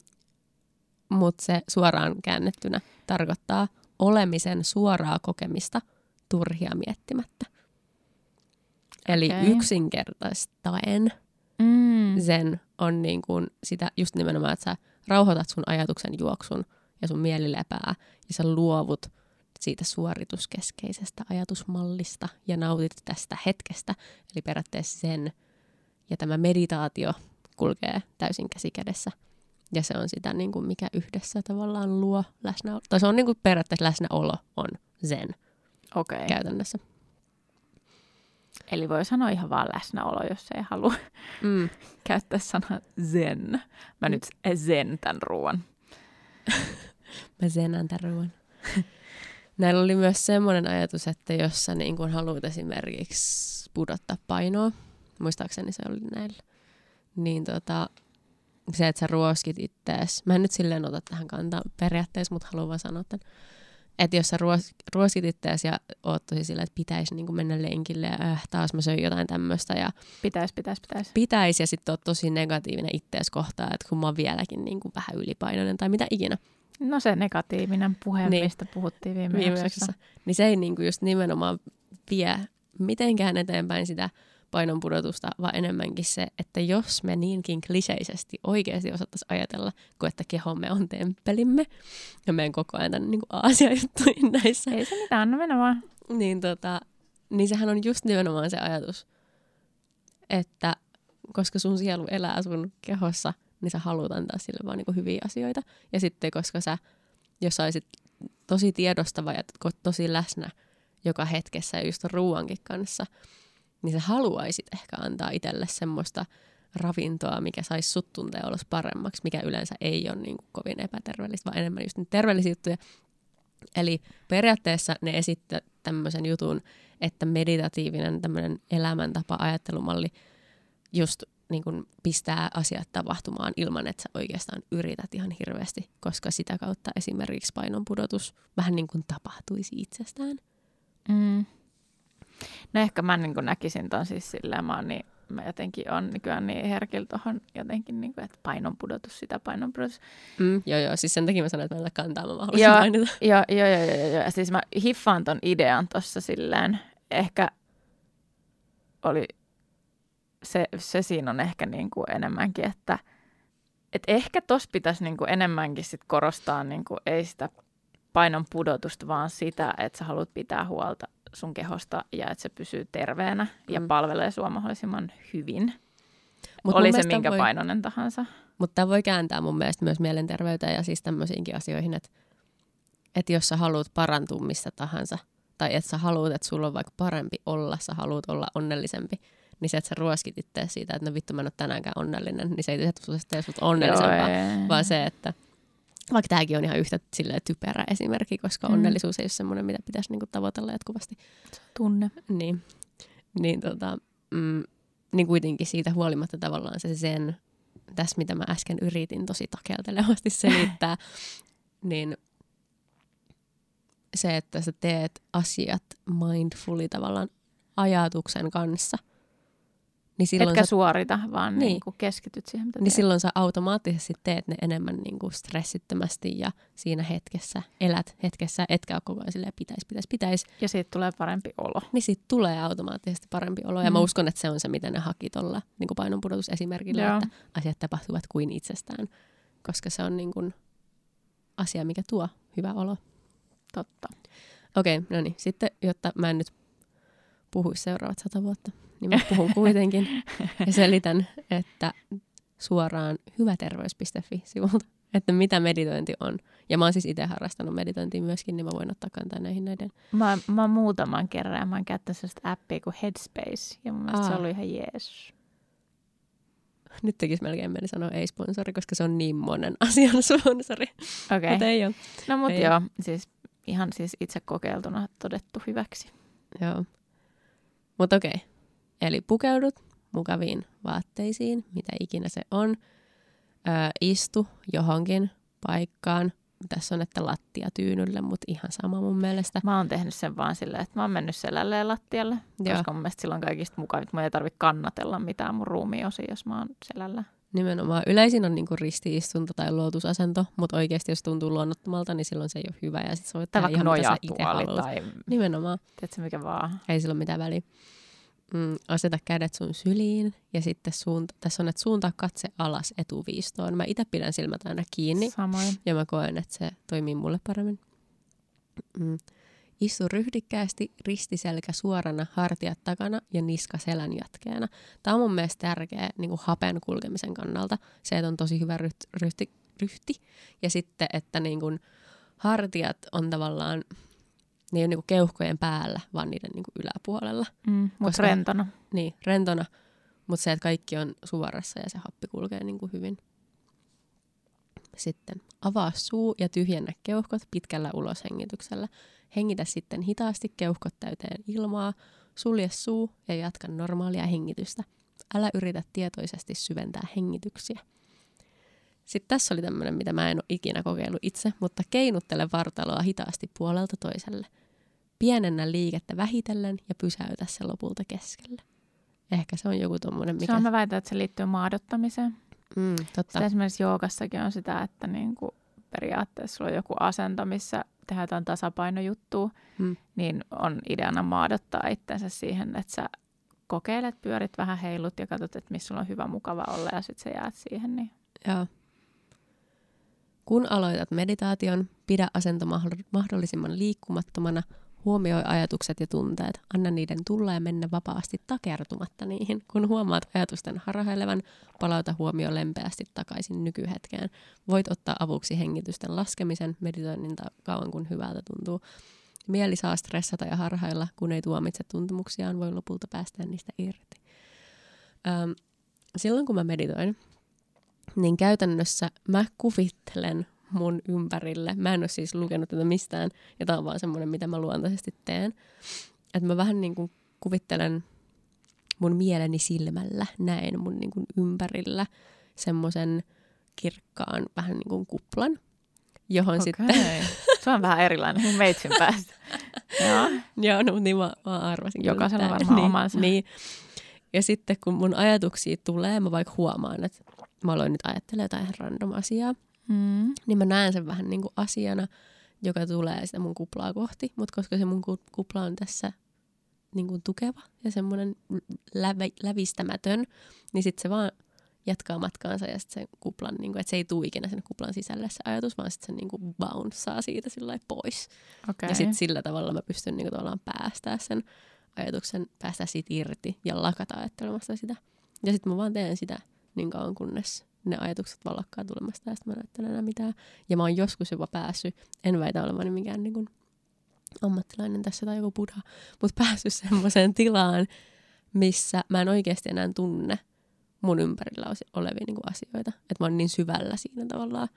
mutta se suoraan käännettynä tarkoittaa olemisen suoraa kokemista turhia miettimättä. Eli Okei. yksinkertaistaen Mm. zen on niin kuin sitä just nimenomaan, että sä rauhoitat sun ajatuksen juoksun ja sun mieli lepää ja sä luovut siitä suorituskeskeisestä ajatusmallista ja nautit tästä hetkestä. Eli periaatteessa sen ja tämä meditaatio kulkee täysin käsi kädessä. Ja se on sitä, niin kuin mikä yhdessä tavallaan luo läsnäolo. Tai se on niin kuin periaatteessa läsnäolo on zen Okei. Okay. käytännössä. Eli voi sanoa ihan vaan läsnäolo, jos ei halua Mm. käyttää sanaa zen. Mä nyt zen tämän ruoan. Mä zenään tämän ruoan. Näillä oli myös semmoinen ajatus, että jos sä niin kun haluat esimerkiksi pudottaa painoa, muistaakseni se oli näillä, niin tota, se, että sä ruoskit ittees. Mä en nyt silleen ota tähän kantaa periaatteessa, mutta haluan vaan sanoa tämän. Että jos sä ruos, ruoskit ittees ja oot tosi sillä, että pitäisi niin mennä lenkille ja äh, taas mä söin jotain tämmöistä ja Pitäis, pitäis, pitäis. pitäisi ja sitten oot tosi negatiivinen ittees kohtaan, että kun mä oon vieläkin niin kuin vähän ylipainoinen tai mitä ikinä. No se negatiivinen puhe, Niin. niin. mistä puhuttiin viime, viime jaksossa, niin se ei niinku just nimenomaan vie mitenkään eteenpäin sitä painon pudotusta, vaan enemmänkin se, että jos me niinkin kliseisesti oikeasti osattaisiin ajatella, kun että kehomme on temppelimme, ja meidän koko ajan tänne niin Aasia-juttuihin näissä, Ei se mitään, anna mennä vaan. niin, tota, niin sehän on just nimenomaan se ajatus, että koska sun sielu elää sun kehossa, niin sä haluat antaa sille vaan niin hyviä asioita. Ja sitten koska sä, jos sä olisit tosi tiedostava ja tosi läsnä joka hetkessä ja just ruuankin kanssa, niin sä haluaisit ehkä antaa itselle semmoista ravintoa, mikä saisi sut tuntea olos paremmaksi, mikä yleensä ei ole niin kuin kovin epäterveellistä, vaan enemmän just niitä terveellisiä juttuja. Eli periaatteessa ne esittää tämmöisen jutun, että meditatiivinen tämmöinen elämäntapa, ajattelumalli just niin kuin pistää asiat tapahtumaan ilman, että sä oikeastaan yrität ihan hirveästi, koska sitä kautta esimerkiksi painon pudotus vähän niin kuin tapahtuisi itsestään. Mm. No ehkä mä niin näkisin ton siis silleen, mä oon niin mä jotenkin on nykyään niin herkillä tuohon jotenkin, niin kuin, että painon pudotus, sitä painon pudotus. Mm, joo, joo, siis sen takia mä sanoin, että mä en kantaa, mä haluaisin joo, mainita. Joo, joo, joo, joo, joo. Siis mä hiffaan ton idean tuossa silleen, ehkä oli, se, se siinä on ehkä niin kuin enemmänkin, että et ehkä tos pitäisi niin kuin enemmänkin sit korostaa, niin kuin ei sitä painon pudotusta, vaan sitä, että sä haluat pitää huolta sun kehosta ja että se pysyy terveenä mm. ja palvelee sua mahdollisimman hyvin. Mut Oli se minkä voi, painoinen tahansa. Mutta tämä voi kääntää mun mielestä myös mielenterveyteen ja siis tämmöisiinkin asioihin, että, että jos sä haluat parantua mistä tahansa, tai että sä haluat, että sulla on vaikka parempi olla, sä haluat olla onnellisempi, niin se, että sä ruoskit itse siitä, että no vittu mä en ole tänäänkään onnellinen, niin se ei tee sut onnellisempaa, Joo, vaan se, että vaikka tämäkin on ihan yhtä silleen, typerä esimerkki, koska mm. onnellisuus ei ole semmoinen, mitä pitäisi niinku tavoitella jatkuvasti. Tunne. Niin, niin, tota, mm, niin kuitenkin siitä huolimatta tavallaan se sen, tässä mitä mä äsken yritin tosi takeltelevasti selittää, niin se, että sä teet asiat mindfully tavallaan ajatuksen kanssa – niin silloin Etkä sä, suorita, vaan niin. Niin kuin keskityt siihen, mitä Niin teet. silloin sä automaattisesti teet ne enemmän niin kuin stressittömästi ja siinä hetkessä elät hetkessä, etkä ole koko ajan silleen pitäisi, pitäisi, pitäisi. Ja siitä tulee parempi olo. Niin siitä tulee automaattisesti parempi olo. Mm. Ja mä uskon, että se on se, mitä ne haki tuolla niin kuin painonpudotusesimerkillä, Joo. että asiat tapahtuvat kuin itsestään. Koska se on niin kuin asia, mikä tuo hyvä olo. Totta. Okei, okay, no niin. Sitten, jotta mä en nyt puhuisi seuraavat sata vuotta niin mä puhun kuitenkin ja selitän, että suoraan hyväterveys.fi-sivulta, että mitä meditointi on. Ja mä oon siis itse harrastanut meditointia myöskin, niin mä voin ottaa kantaa näihin näiden. Mä, mä oon muutaman kerran ja mä oon käyttänyt sellaista appia kuin Headspace ja mun mielestä Aa. se oli ihan jees. Nyt tekisi melkein meni sanoa ei-sponsori, koska se on niin monen asian sponsori. Okei. Okay. Mutta ei ole. No mutta joo, siis ihan siis itse kokeiltuna todettu hyväksi. Joo. Mutta okei, okay. Eli pukeudut mukaviin vaatteisiin, mitä ikinä se on. Ö, istu johonkin paikkaan. Tässä on, että lattia tyynylle, mutta ihan sama mun mielestä. Mä oon tehnyt sen vaan silleen, että mä oon mennyt selälleen lattialle, Joo. koska mun mielestä silloin kaikista mukavit. Mun ei tarvitse kannatella mitään mun ruumiosi, jos mä oon selällä. Nimenomaan. Yleisin on niinku ristiistunto tai luotusasento, mutta oikeasti jos tuntuu luonnottomalta, niin silloin se ei ole hyvä. Ja sit sä voit tai ihan mitä itse Tai... Nimenomaan. Tiedätkö mikä vaan? Ei sillä ole mitään väliä mm, aseta kädet sun syliin ja sitten suunta, tässä on, että suuntaa katse alas etuviistoon. Mä itse pidän silmät aina kiinni Samoin. ja mä koen, että se toimii mulle paremmin. Mm. Istu ryhdikkäästi, ristiselkä suorana, hartiat takana ja niska selän jatkeena. Tämä on mun mielestä tärkeä niin kuin hapen kulkemisen kannalta. Se, että on tosi hyvä ryhti, ryhti, ryhti. ja sitten, että niin kuin hartiat on tavallaan ne ei ole niinku keuhkojen päällä, vaan niiden niinku yläpuolella. Mm, mutta rentona. Niin, rentona. Mutta se, että kaikki on suorassa ja se happi kulkee niinku hyvin. Sitten avaa suu ja tyhjennä keuhkot pitkällä uloshengityksellä. Hengitä sitten hitaasti keuhkot täyteen ilmaa, sulje suu ja jatka normaalia hengitystä. Älä yritä tietoisesti syventää hengityksiä. Sitten tässä oli tämmöinen, mitä mä en ole ikinä kokeillut itse, mutta keinuttele vartaloa hitaasti puolelta toiselle. Pienennä liikettä vähitellen ja pysäytä se lopulta keskelle. Ehkä se on joku tommonen, mikä... Se on, mä väitän, että se liittyy maadottamiseen. Mm, totta. Sitten esimerkiksi joogassakin on sitä, että niinku periaatteessa sulla on joku asento, missä tehdään jotain tasapainojuttua, mm. niin on ideana maadottaa itsensä siihen, että sä kokeilet, pyörit vähän heilut ja katsot, että missä sulla on hyvä, mukava olla ja sitten sä jäät siihen. Niin... Joo. Kun aloitat meditaation, pidä asento mahdollisimman liikkumattomana, huomioi ajatukset ja tunteet, anna niiden tulla ja mennä vapaasti takertumatta niihin. Kun huomaat ajatusten harhailevan, palauta huomio lempeästi takaisin nykyhetkeen. Voit ottaa avuksi hengitysten laskemisen, meditoinnin kauan kun hyvältä tuntuu. Mieli saa stressata ja harhailla, kun ei tuomitse tuntemuksiaan, voi lopulta päästä niistä irti. Öm, silloin kun mä meditoin, niin käytännössä mä kuvittelen mun ympärille. Mä en ole siis lukenut tätä mistään, ja tämä on vaan semmoinen, mitä mä luontaisesti teen. Että mä vähän niin kuin kuvittelen mun mieleni silmällä, näen mun niin kuin ympärillä semmoisen kirkkaan vähän niin kuin kuplan, johon okay. sitten... Se on vähän erilainen mun meitsin päästä. Joo. Joo, no, niin mä, mä arvasin. Jokaisella varmaan niin, omansa. Niin. Ja sitten kun mun ajatuksia tulee, mä vaikka huomaan, että mä aloin nyt ajattelemaan jotain random asiaa, mm. niin mä näen sen vähän niin kuin asiana, joka tulee sitä mun kuplaa kohti. Mutta koska se mun kupla on tässä niin kuin tukeva ja semmoinen lävi, lävistämätön, niin sitten se vaan jatkaa matkaansa ja sitten se kuplan, niin kuin, että se ei tule ikinä sen kuplan sisälle se ajatus, vaan sitten se niin kuin bounceaa siitä sillä pois. Okay. Ja sitten sillä tavalla mä pystyn niin kuin, tavallaan päästää sen ajatuksen, päästä siitä irti ja lakata ajattelemasta sitä. Ja sitten mä vaan teen sitä niin kauan, kunnes ne ajatukset vaan lakkaa tulemasta ja sitten mä ajattelen enää mitään. Ja mä oon joskus jopa päässyt, en väitä olevani mikään niin kuin ammattilainen tässä tai joku buddha, mutta päässyt semmoiseen tilaan, missä mä en oikeasti enää tunne mun ympärillä olevia niin kuin asioita. Että mä oon niin syvällä siinä tavallaan.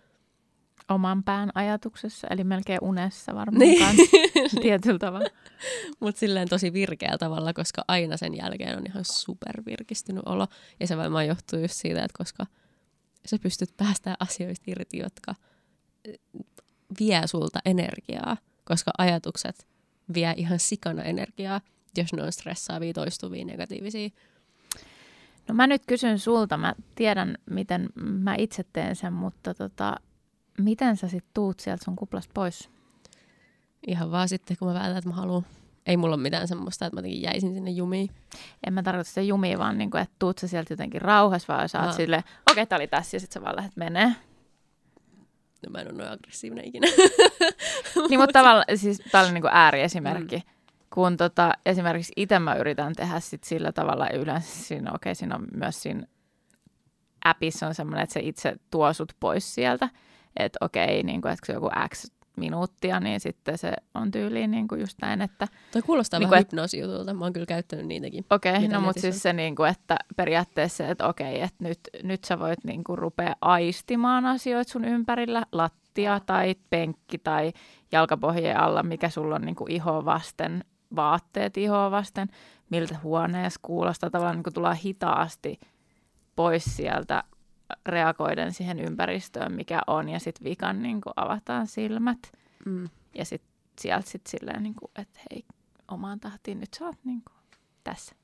Oman pään ajatuksessa, eli melkein unessa varmaan niin. tietyllä tavalla. Mutta silleen tosi virkeällä tavalla, koska aina sen jälkeen on ihan supervirkistynyt olo. Ja se varmaan johtuu just siitä, että koska sä pystyt päästään asioista irti, jotka eh, vie sulta energiaa, koska ajatukset vie ihan sikana energiaa, jos ne on stressaavia, toistuvia, negatiivisia. No mä nyt kysyn sulta, mä tiedän miten mä itse teen sen, mutta tota, miten sä sitten tuut sieltä sun kuplasta pois? Ihan vaan sitten, kun mä päätän, että mä haluan. Ei mulla ole mitään semmoista, että mä jotenkin jäisin sinne jumiin. En mä tarkoita sitä jumiin, vaan niin kuin, että tuut sä sieltä jotenkin rauhassa, vaan sä oot silleen, okei, okay, tää oli tässä, ja sit sä vaan lähdet menee. No mä en ole noin aggressiivinen ikinä. niin, mutta tavallaan, siis tää oli niin kuin ääriesimerkki. Mm kun tota, esimerkiksi itse mä yritän tehdä sit sillä tavalla, yleensä siinä, okay, siinä on myös siinä appissa on semmoinen, että se itse tuo sut pois sieltä, että okei, niin kuin, että se joku X minuuttia, niin sitten se on tyyliin niin kuin just näin, että... Toi kuulostaa niin vähän hypnoosijutulta, mä oon kyllä käyttänyt niitäkin. Okei, okay, no mutta siis se niin kuin, että periaatteessa, että okei, että nyt, nyt sä voit niin kuin rupea aistimaan asioita sun ympärillä, lattia tai penkki tai jalkapohjeen alla, mikä sulla on niin kuin ihoa vasten, vaatteet ihoa vasten, miltä huoneessa kuulostaa, tavallaan niin kuin tullaan hitaasti pois sieltä reagoiden siihen ympäristöön, mikä on, ja sitten vikan niin kuin avataan silmät. Mm. Ja sitten sieltä sitten silleen, niin kuin, että hei, omaan tahtiin, nyt sä oot niin kuin, tässä.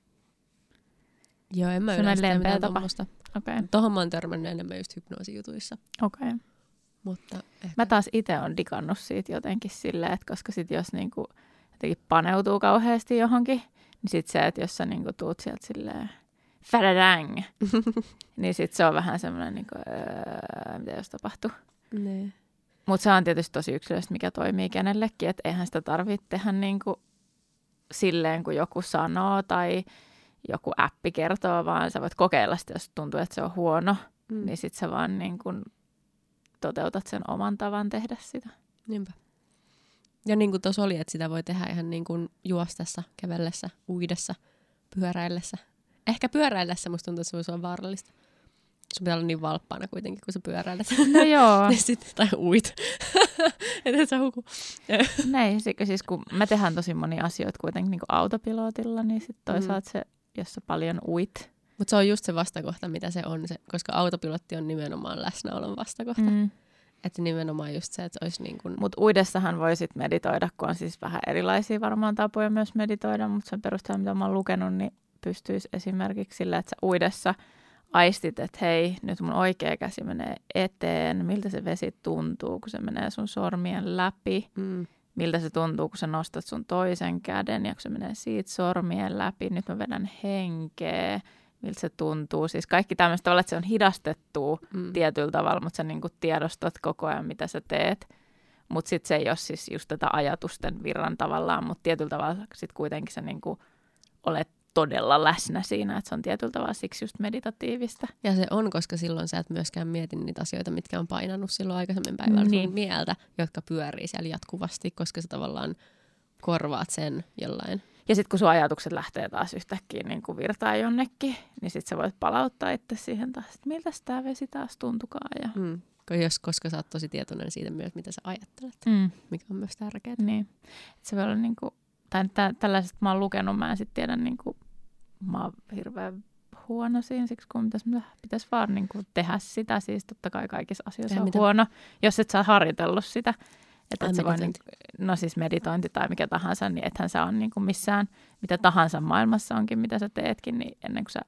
Joo, en mä yleensä lempeä tapa. Okay. Tuohon mä oon törmännyt enemmän just hypnoosijutuissa. Okei. Okay. Mutta ehkä... Mä taas itse on digannut siitä jotenkin silleen, että koska sit jos niinku jotenkin paneutuu kauheasti johonkin, niin sit se, että jos sä niinku tuut sieltä silleen fadadang, niin sit se on vähän semmoinen, niinku, öö, mitä jos tapahtuu. Nee. Mutta se on tietysti tosi yksilöllistä, mikä toimii kenellekin, että eihän sitä tarvitse tehdä niinku silleen, kun joku sanoo tai joku appi kertoo, vaan sä voit kokeilla sitä, jos tuntuu, että se on huono, mm. niin sit sä vaan niin kun toteutat sen oman tavan tehdä sitä. Niinpä. Ja niin kuin tuossa oli, että sitä voi tehdä ihan niin kuin juostessa, kävellessä, uidessa, pyöräillessä. Ehkä pyöräillessä musta tuntuu, että se olla vaarallista. Sun pitää olla niin valppaana kuitenkin, kun sä pyöräilet. No joo. Sitten, tai uit. että sä huku. Näin, siis kun me tehdään tosi monia asioita kuitenkin niin autopilotilla, niin sitten toisaalta mm. se, jos sä paljon uit. Mutta se on just se vastakohta, mitä se on, se, koska autopilotti on nimenomaan läsnäolon vastakohta. Mm. Että nimenomaan just se, että olisi niin kuin... Mutta uidessahan voisit meditoida, kun on siis vähän erilaisia varmaan tapoja myös meditoida, mutta sen perusteella, mitä mä oon lukenut, niin pystyisi esimerkiksi sillä, että sä uidessa aistit, että hei, nyt mun oikea käsi menee eteen, miltä se vesi tuntuu, kun se menee sun sormien läpi, mm. miltä se tuntuu, kun sä nostat sun toisen käden ja kun se menee siitä sormien läpi, nyt mä vedän henkeä, miltä se tuntuu. Siis kaikki tämmöistä tavalla, että se on hidastettu mm. tietyllä tavalla, mutta sä niin kuin tiedostat koko ajan, mitä sä teet. Mutta sitten se ei ole siis just tätä ajatusten virran tavallaan, mutta tietyllä tavalla sitten kuitenkin sä niin kuin olet todella läsnä siinä, että se on tietyllä tavalla siksi just meditatiivista. Ja se on, koska silloin sä et myöskään mieti niitä asioita, mitkä on painanut silloin aikaisemmin päivällä niin. sun mieltä, jotka pyörii siellä jatkuvasti, koska sä tavallaan korvaat sen jollain ja sitten kun sun ajatukset lähtee taas yhtäkkiä niin kuin virtaa jonnekin, niin sitten sä voit palauttaa itse siihen taas, että miltä tämä vesi taas tuntukaan. Ja... Mm. Jos, koska sä oot tosi tietoinen siitä myös, mitä sä ajattelet, mm. mikä on myös tärkeää. Niin. Et se voi olla niin kuin, tai tä, tällaiset mä oon lukenut, mä en sitten tiedä, niin kuin, mä oon hirveän huono siinä, siksi kun pitäisi, pitäisi vaan niin kuin tehdä sitä. Siis totta kai kaikissa asioissa Tehdä on mitä? huono, jos et sä harjoitellut sitä. Että et voi, niin, no siis meditointi tai mikä tahansa, niin ethän sä on niin kuin missään, mitä tahansa maailmassa onkin, mitä sä teetkin, niin ennen kuin sä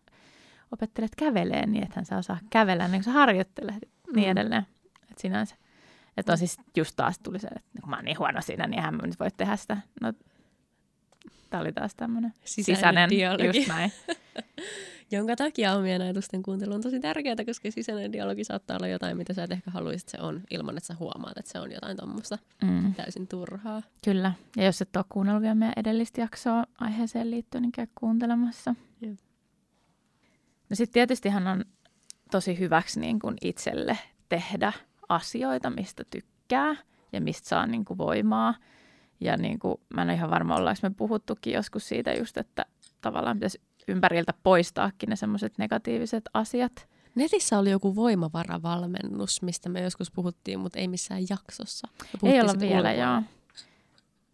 opettelet käveleen, niin ethän sä osaa kävellä ennen kuin sä harjoittelet mm. niin edelleen. Että sinänsä. Että on siis just taas tuli se, että kun mä oon niin huono siinä, niin eihän mä nyt voi tehdä sitä. No, tää oli taas tämmönen sisäinen, sisäinen dialogi. just näin. Jonka takia omien ajatusten kuuntelu on tosi tärkeää, koska sisäinen dialogi saattaa olla jotain, mitä sä et ehkä haluaisit, se on, ilman että sä huomaat, että se on jotain tuommoista mm. täysin turhaa. Kyllä, ja jos et ole kuunnellut vielä meidän edellistä jaksoa aiheeseen liittyen, niin käy kuuntelemassa. Jep. No sitten tietystihan on tosi hyväksi niin kuin itselle tehdä asioita, mistä tykkää ja mistä saa niin kuin voimaa. Ja niin kuin, mä en ole ihan varma, ollaanko me puhuttukin joskus siitä just, että tavallaan pitäisi ympäriltä poistaakin ne semmoiset negatiiviset asiat. Netissä oli joku voimavaravalmennus, mistä me joskus puhuttiin, mutta ei missään jaksossa. Ei olla vielä, ulkoa. joo.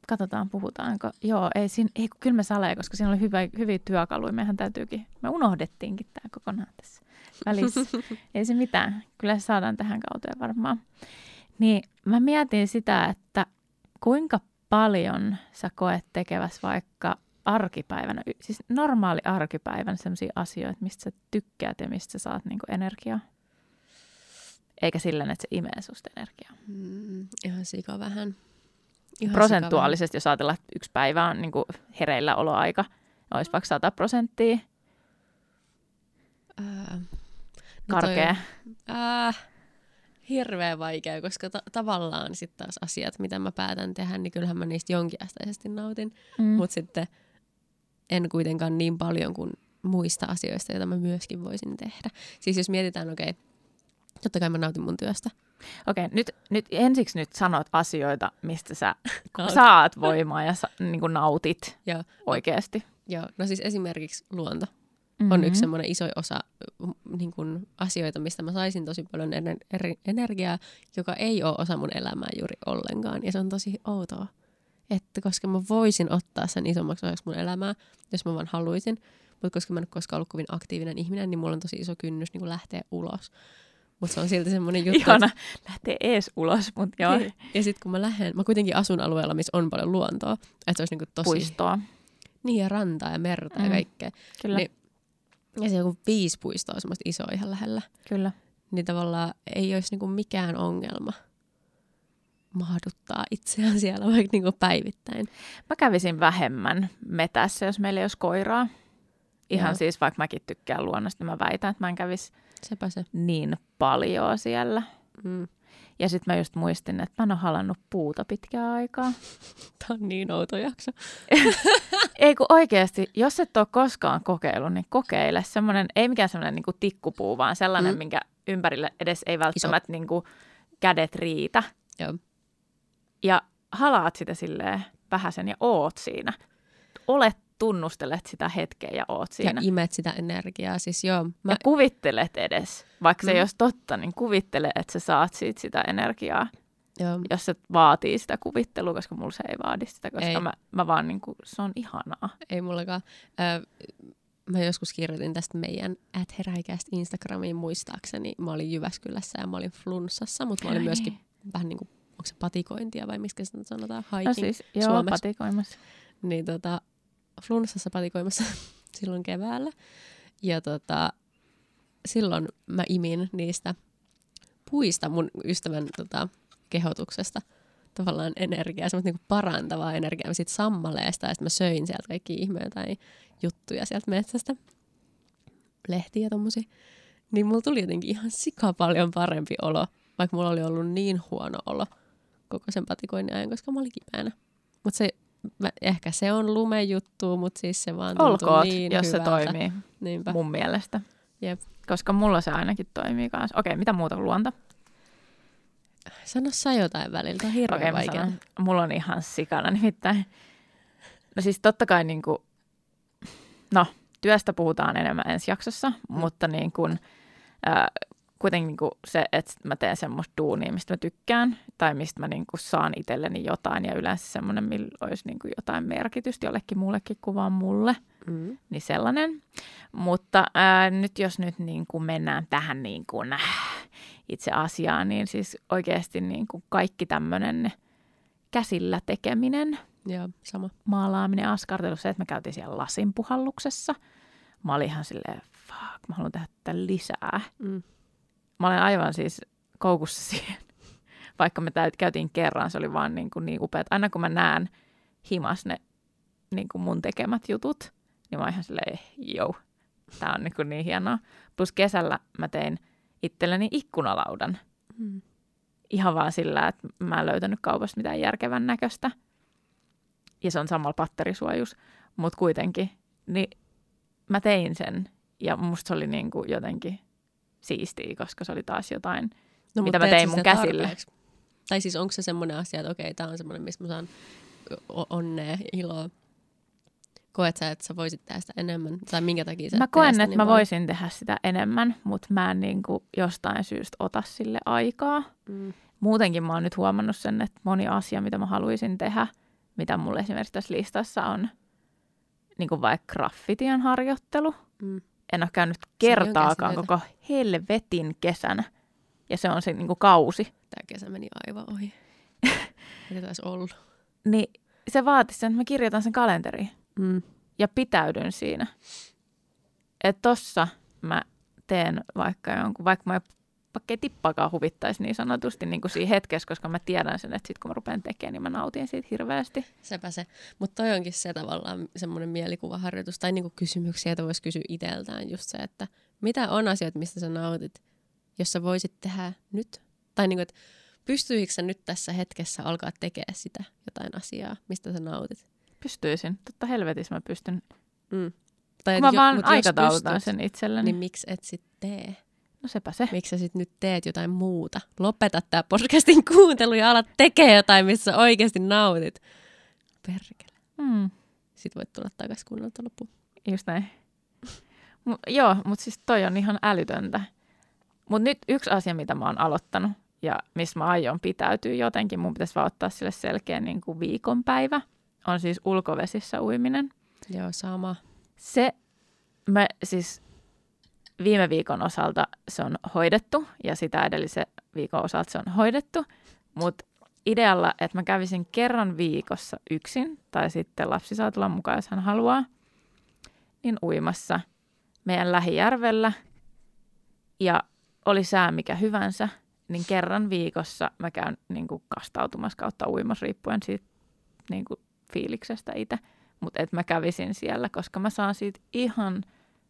Katsotaan, puhutaanko. Joo, ei, siinä, ei kyllä me salee, koska siinä oli hyvä, hyviä työkaluja. Mehän täytyykin, me unohdettiinkin tämä kokonaan tässä välissä. ei se mitään. Kyllä se saadaan tähän kauteen varmaan. Niin mä mietin sitä, että kuinka paljon sä koet tekeväs vaikka arkipäivänä, siis normaali arkipäivän sellaisia asioita, mistä sä tykkäät ja mistä sä saat niinku energiaa. Eikä silleen, että se imee susta energiaa. Mm, ihan sika vähän. Ihan Prosentuaalisesti, jos ajatellaan, että yksi päivä on niinku hereillä oloaika, olisi vaikka 100 prosenttia. Ää, no Karkea. Toi, ää, hirveän vaikea, koska ta- tavallaan sitten taas asiat, mitä mä päätän tehdä, niin kyllähän mä niistä jonkinasteisesti nautin. Mm. Mutta sitten en kuitenkaan niin paljon kuin muista asioista, joita mä myöskin voisin tehdä. Siis jos mietitään, okei, okay, totta kai mä nautin mun työstä. Okei, okay, nyt, nyt ensiksi nyt sanot asioita, mistä sä saat voimaa ja sa, niin nautit Joo. oikeasti. Joo, no siis esimerkiksi luonto mm-hmm. on yksi semmoinen iso osa niin kuin asioita, mistä mä saisin tosi paljon ener- energiaa, joka ei ole osa mun elämää juuri ollenkaan. Ja se on tosi outoa että koska mä voisin ottaa sen isommaksi osaksi mun elämää, jos mä vaan haluaisin, mutta koska mä en ole koskaan ollut kovin aktiivinen ihminen, niin mulla on tosi iso kynnys niin lähteä ulos. Mutta se on silti semmoinen juttu. Ihana, että... lähtee ees ulos, mutta joo. Ja sitten kun mä lähden, mä kuitenkin asun alueella, missä on paljon luontoa, että se olisi niinku tosi... Puistoa. Niin, ja rantaa ja merta mm. ja kaikkea. Kyllä. Niin, ja se joku viisi puistoa semmoista isoa ihan lähellä. Kyllä. Niin tavallaan ei olisi niinku mikään ongelma mahduttaa itseään siellä vaikka niin kuin päivittäin. Mä kävisin vähemmän metässä, jos meillä ei olisi koiraa. Ihan Joo. siis, vaikka mäkin tykkään luonnosta, niin mä väitän, että mä en kävisi Sepä se. niin paljon siellä. Mm. Ja sitten mä just muistin, että mä en ole halannut puuta pitkään aikaa. Tämä on niin outo jakso. ei kun oikeasti, jos et ole koskaan kokeillut, niin kokeile. Semmoinen, ei mikään semmoinen niin tikkupuu, vaan sellainen, mm. minkä ympärille edes ei välttämättä niin kuin kädet riitä. Joo ja halaat sitä silleen vähäsen ja oot siinä. Olet tunnustelet sitä hetkeä ja oot siinä. Ja imet sitä energiaa. Siis joo, mä... Ja kuvittelet edes, vaikka mm. se ei olisi totta, niin kuvittele, että sä saat siitä sitä energiaa. Joo. Jos se vaatii sitä kuvittelua, koska mulla se ei vaadi sitä, koska ei. Mä, mä vaan niin kuin, se on ihanaa. Ei mullakaan. Ö, mä joskus kirjoitin tästä meidän at Instagramiin muistaakseni. Mä olin Jyväskylässä ja mä olin flunssassa, mutta mä olin myöskin vähän niin kuin onko se patikointia vai miksi sitä sanotaan, hiking no siis, joo, Suomessa. patikoimassa. Niin tota, flunssassa patikoimassa silloin keväällä. Ja tota, silloin mä imin niistä puista mun ystävän tota, kehotuksesta tavallaan energiaa, semmoista niinku parantavaa energiaa. Mä sit sammaleesta ja sit mä söin sieltä kaikki ihmeitä tai juttuja sieltä metsästä. Lehtiä tommosia. Niin mulla tuli jotenkin ihan sika paljon parempi olo, vaikka mulla oli ollut niin huono olo koko sen patikoinnin ajan, koska mä olin kipeänä. Mutta se, mä, ehkä se on lumejuttu, mutta siis se vaan Olkoot, niin jos hyvältä. se toimii Niinpä. mun mielestä. Jep. Koska mulla se ainakin toimii kanssa. Okei, mitä muuta kuin luonto? Sano sä jotain välillä, on hirveän Okei, vaikea. Mulla on ihan sikana nimittäin. No siis totta kai niin kuin, no työstä puhutaan enemmän ensi jaksossa, mm. mutta niin kuin, äh, kuitenkin niin kuin se, että mä teen semmoista duunia, mistä mä tykkään, tai mistä mä niin kuin saan itselleni jotain, ja yleensä semmoinen, millä olisi niin kuin jotain merkitystä jollekin muullekin kuvaan mulle, mm. niin sellainen. Mutta ää, nyt jos nyt niin kuin mennään tähän niin kuin, äh, itse asiaan, niin siis oikeasti niin kuin kaikki tämmöinen käsillä tekeminen, Joo, sama. maalaaminen, askartelu, se, että me käytiin siellä lasin puhalluksessa. Mä olin ihan silleen, fuck, mä haluan tehdä tätä lisää. Mm. Mä olen aivan siis koukussa siihen. Vaikka me täyt, käytiin kerran, se oli vaan niin, kuin niin upea. Aina kun mä näen himas ne niin kuin mun tekemät jutut, niin mä oon ihan silleen, joo, tää on niin, kuin niin hienoa. Plus kesällä mä tein itselleni ikkunalaudan. Mm. Ihan vaan sillä, että mä en löytänyt kaupasta mitään järkevän näköistä. Ja se on samalla patterisuojus, mutta kuitenkin. Niin mä tein sen ja musta se oli niin kuin jotenkin siistiä, koska se oli taas jotain, No, Mitä mä tein mun käsille. tarpeeksi? Tai siis onko se semmoinen asia, että okei, tämä on semmoinen, mistä mä saan onnea ja iloa. Koet sä, että sä voisit tehdä sitä enemmän? Tai minkä takia sä Mä koen, että niin mä voisin tehdä sitä enemmän, mutta mä en niin kuin jostain syystä ota sille aikaa. Mm. Muutenkin mä oon nyt huomannut sen, että moni asia, mitä mä haluaisin tehdä, mitä mulle esimerkiksi tässä listassa on, niin kuin vaikka graffitian harjoittelu. Mm. En ole käynyt kertaakaan koko helvetin kesänä. Ja se on se niin kuin kausi. Tämä kesä meni aivan ohi. Mitä taisi ollut? Niin se vaatii sen, että mä kirjoitan sen kalenteriin. Mm. ja pitäydyn siinä. Että tossa mä teen vaikka jonkun, vaikka mä vaikka ei tippaakaan huvittaisi niin sanotusti niin kuin siinä hetkessä, koska mä tiedän sen, että sit kun mä rupean tekemään, niin mä nautin siitä hirveästi. Sepä se. Mutta toi onkin se tavallaan semmoinen mielikuvaharjoitus tai niinku kysymyksiä, joita voisi kysyä itseltään. Just se, että mitä on asioita, mistä sä nautit, jos sä voisit tehdä nyt? Tai niinku, että pystyisikö sä nyt tässä hetkessä alkaa tekemään sitä jotain asiaa, mistä sä nautit? Pystyisin. Totta helvetissä mä pystyn. Mm. Tai Kun mä jo- vaan pystyt, sen itselleni. Niin Niin, miksi et sit tee? no sepä se. Miksi sä sit nyt teet jotain muuta? Lopeta tää podcastin kuuntelu ja ala tekee jotain, missä oikeasti nautit. Perkele. Mm, Sitten voit tulla takaisin kuunnelta loppuun. just näin. M- joo, mutta siis toi on ihan älytöntä. Mutta nyt yksi asia, mitä mä oon aloittanut ja missä mä aion pitäytyä jotenkin, mun pitäisi vaan ottaa sille selkeä niin kuin viikonpäivä, on siis ulkovesissä uiminen. Joo, sama. Se, me siis viime viikon osalta se on hoidettu ja sitä edellisen viikon osalta se on hoidettu, mutta idealla, että mä kävisin kerran viikossa yksin tai sitten lapsi saa tulla mukaan, jos hän haluaa, niin uimassa meidän lähijärvellä ja oli sää mikä hyvänsä, niin kerran viikossa mä käyn niin kuin kastautumassa kautta uimassa riippuen siitä niin kuin fiiliksestä itse. Mutta että mä kävisin siellä, koska mä saan siitä ihan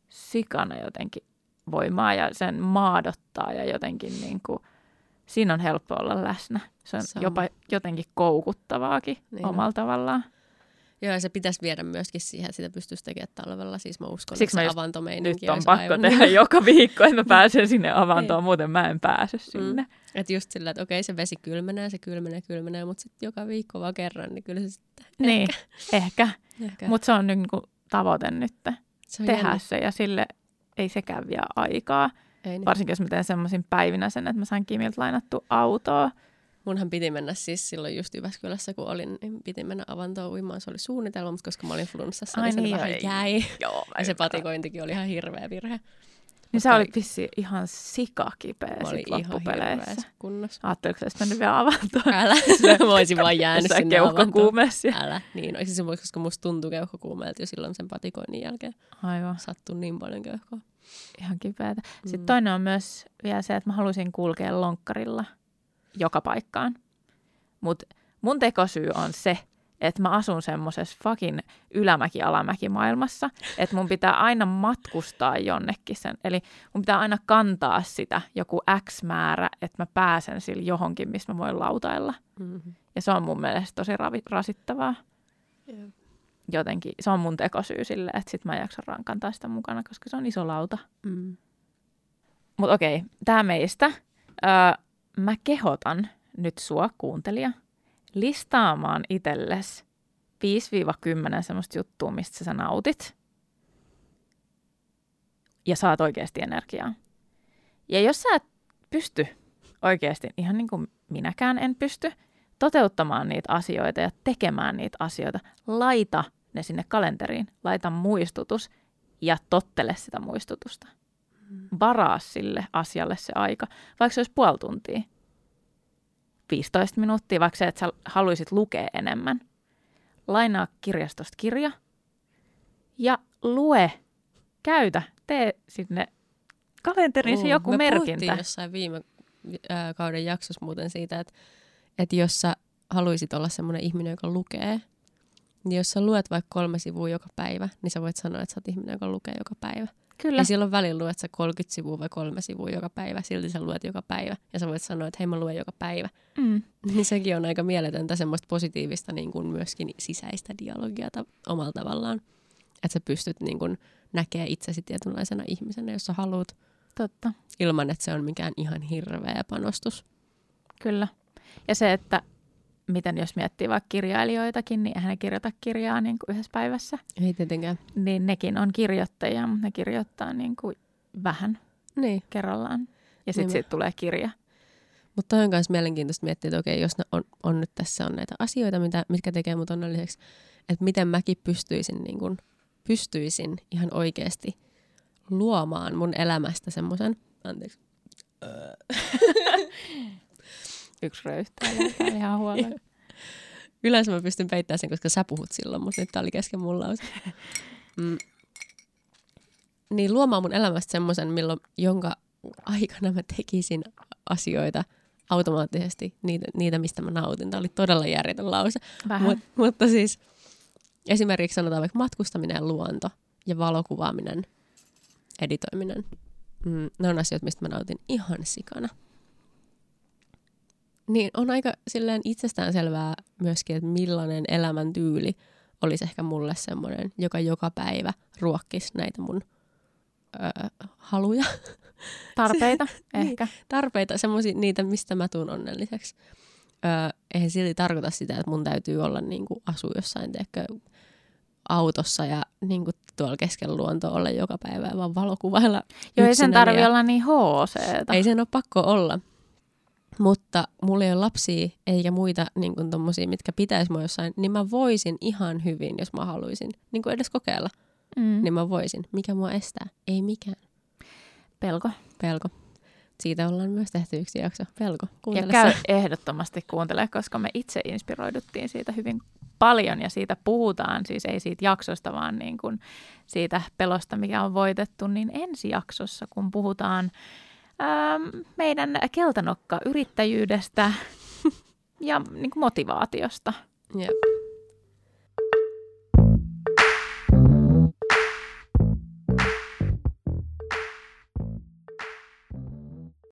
sikana jotenkin voimaa ja sen maadottaa ja jotenkin niin kuin, siinä on helppo olla läsnä. Se on Sama. jopa jotenkin koukuttavaakin Niin on. omalla tavallaan. Joo, ja se pitäisi viedä myöskin siihen, että sitä pystyisi tekemään talvella. Siis mä uskon, Siksi että se avantomeininki Nyt on pakko aivan- tehdä joka viikko, että mä pääsen sinne avantoon, muuten mä en pääse sinne. Mm. Että just sillä, että okei, se vesi kylmenee, se kylmenee, kylmenee, mutta sitten joka viikko vaan kerran, niin kyllä se sitten Niin, ehkä. ehkä. Mutta se on niin kuin tavoite nyt, tehdä jännä. se ja sille ei sekään vie aikaa. Ei, niin. Varsinkin jos mä teen semmoisin päivinä sen, että mä saan Kimiltä lainattu autoa. Munhan piti mennä siis silloin just Jyväskylässä, kun olin, niin piti mennä avantoon uimaan. Se oli suunnitelma, mutta koska mä olin flunssassa, Ai niin se niin, vähän jäi. Joo, Ja se patikointikin oli ihan hirveä virhe. Niin sä olit vissiin ihan sikakipeä Mä olin sit ihan loppupeleissä. hirveässä kunnossa. Ajatteliko sä, mennyt vielä avantoon? Älä, mä voisin vaan jäänyt sinne keuhkokuumeessa. Älä, niin. Siis se koska musta tuntui keuhkokuumeelta jo silloin sen patikoinnin jälkeen. Aivan, Sattui niin paljon keuhkoa. ihan kipeätä. Sitten Mm. toinen on myös vielä se, että mä haluaisin kulkea lonkkarilla joka paikkaan. Mutta mun tekosyy on se, että mä asun semmoisessa fucking ylämäki-alamäki-maailmassa, että mun pitää aina matkustaa jonnekin sen. Eli mun pitää aina kantaa sitä joku X määrä, että mä pääsen sillä johonkin, missä mä voin lautailla. Mm-hmm. Ja se on mun mielestä tosi ravi- rasittavaa. Jotenkin se on mun tekosyy sille, että sit mä en jaksa rankantaa sitä mukana, koska se on iso lauta. Mm. Mutta okei, tämä meistä. Öö, mä kehotan nyt sua, kuuntelija, listaamaan itsellesi 5-10 semmoista juttua, mistä sä nautit. Ja saat oikeasti energiaa. Ja jos sä et pysty oikeasti, ihan niin kuin minäkään en pysty, toteuttamaan niitä asioita ja tekemään niitä asioita, laita ne sinne kalenteriin, laita muistutus ja tottele sitä muistutusta varaa sille asialle se aika, vaikka se olisi puoli tuntia. 15 minuuttia, vaikka se, että sä haluaisit lukea enemmän. Lainaa kirjastosta kirja ja lue, käytä, tee sinne kalenteriin joku me merkintä. jossain viime kauden jaksossa muuten siitä, että, että jos sä haluaisit olla semmoinen ihminen, joka lukee, niin jos sä luet vaikka kolme sivua joka päivä, niin sä voit sanoa, että sä oot ihminen, joka lukee joka päivä. Kyllä. Ja silloin välillä luet sä 30 sivua vai kolme sivua joka päivä, silti sä luet joka päivä. Ja sä voit sanoa, että hei mä luen joka päivä. Mm. Niin sekin on aika mieletöntä semmoista positiivista niin kuin myöskin sisäistä dialogia ta- omalla tavallaan. Että sä pystyt niin kuin näkemään itsesi tietynlaisena ihmisenä, jos sä haluat, Totta, ilman että se on mikään ihan hirveä panostus. kyllä. Ja se, että miten jos miettii vaikka kirjailijoitakin, niin eihän ne kirjoita kirjaa niin kuin yhdessä päivässä. Ei tietenkään. Niin nekin on kirjoittajia, mutta ne kirjoittaa niin kuin vähän Niin. kerrallaan. Ja sitten Niinpä. siitä tulee kirja. Mutta toi on myös mielenkiintoista miettiä, että okei, jos ne on, on nyt tässä on näitä asioita, mitä, mitkä tekee mut onnelliseksi, että miten mäkin pystyisin, niin kun, pystyisin ihan oikeasti luomaan mun elämästä semmoisen, anteeksi, Yksi röyhtäilee ihan huolella. yleensä mä pystyn peittämään sen, koska sä puhut silloin, mutta nyt tää oli kesken mun lause. Mm. Niin luomaan mun elämästä semmoisen, milloin, jonka aikana mä tekisin asioita automaattisesti, niitä, niitä mistä mä nautin. Tämä oli todella järjetön lause. Vähän. Mut, mutta siis esimerkiksi sanotaan vaikka matkustaminen ja luonto ja valokuvaaminen, editoiminen. Mm, ne on asioita, mistä mä nautin ihan sikana. Niin on aika silleen itsestäänselvää myöskin, että millainen elämäntyyli olisi ehkä mulle semmoinen, joka joka päivä ruokkisi näitä mun öö, haluja, Tarpeita Niin. ehkä. tarpeita, semmoisia niitä, mistä mä tuun onnelliseksi. Öö, eihän silti tarkoita sitä, että mun täytyy olla niin kuin, asua jossain teekö, autossa ja niin kuin, tuolla keskellä luontoa olla joka päivä vaan valokuvailla Joo, ei sen tarvi ja- olla niin hc Ei sen ole pakko olla. Mutta mulla ei ole lapsia eikä muita niin kuin tommosia, mitkä pitäisi mua jossain, niin mä voisin ihan hyvin, jos mä haluaisin. Niin kuin edes kokeilla, Mm. niin mä voisin. Mikä mua estää? Ei mikään. Pelko. Pelko. Siitä ollaan myös tehty yksi jakso. Pelko. Ja Kuuntele käy se. ehdottomasti kuuntele, koska me itse inspiroiduttiin siitä hyvin paljon ja siitä puhutaan, siis ei siitä jaksosta, vaan niin kuin siitä pelosta, mikä on voitettu, niin ensi jaksossa, kun puhutaan ähm, meidän keltanokka yrittäjyydestä ja niin kuin motivaatiosta. Jep.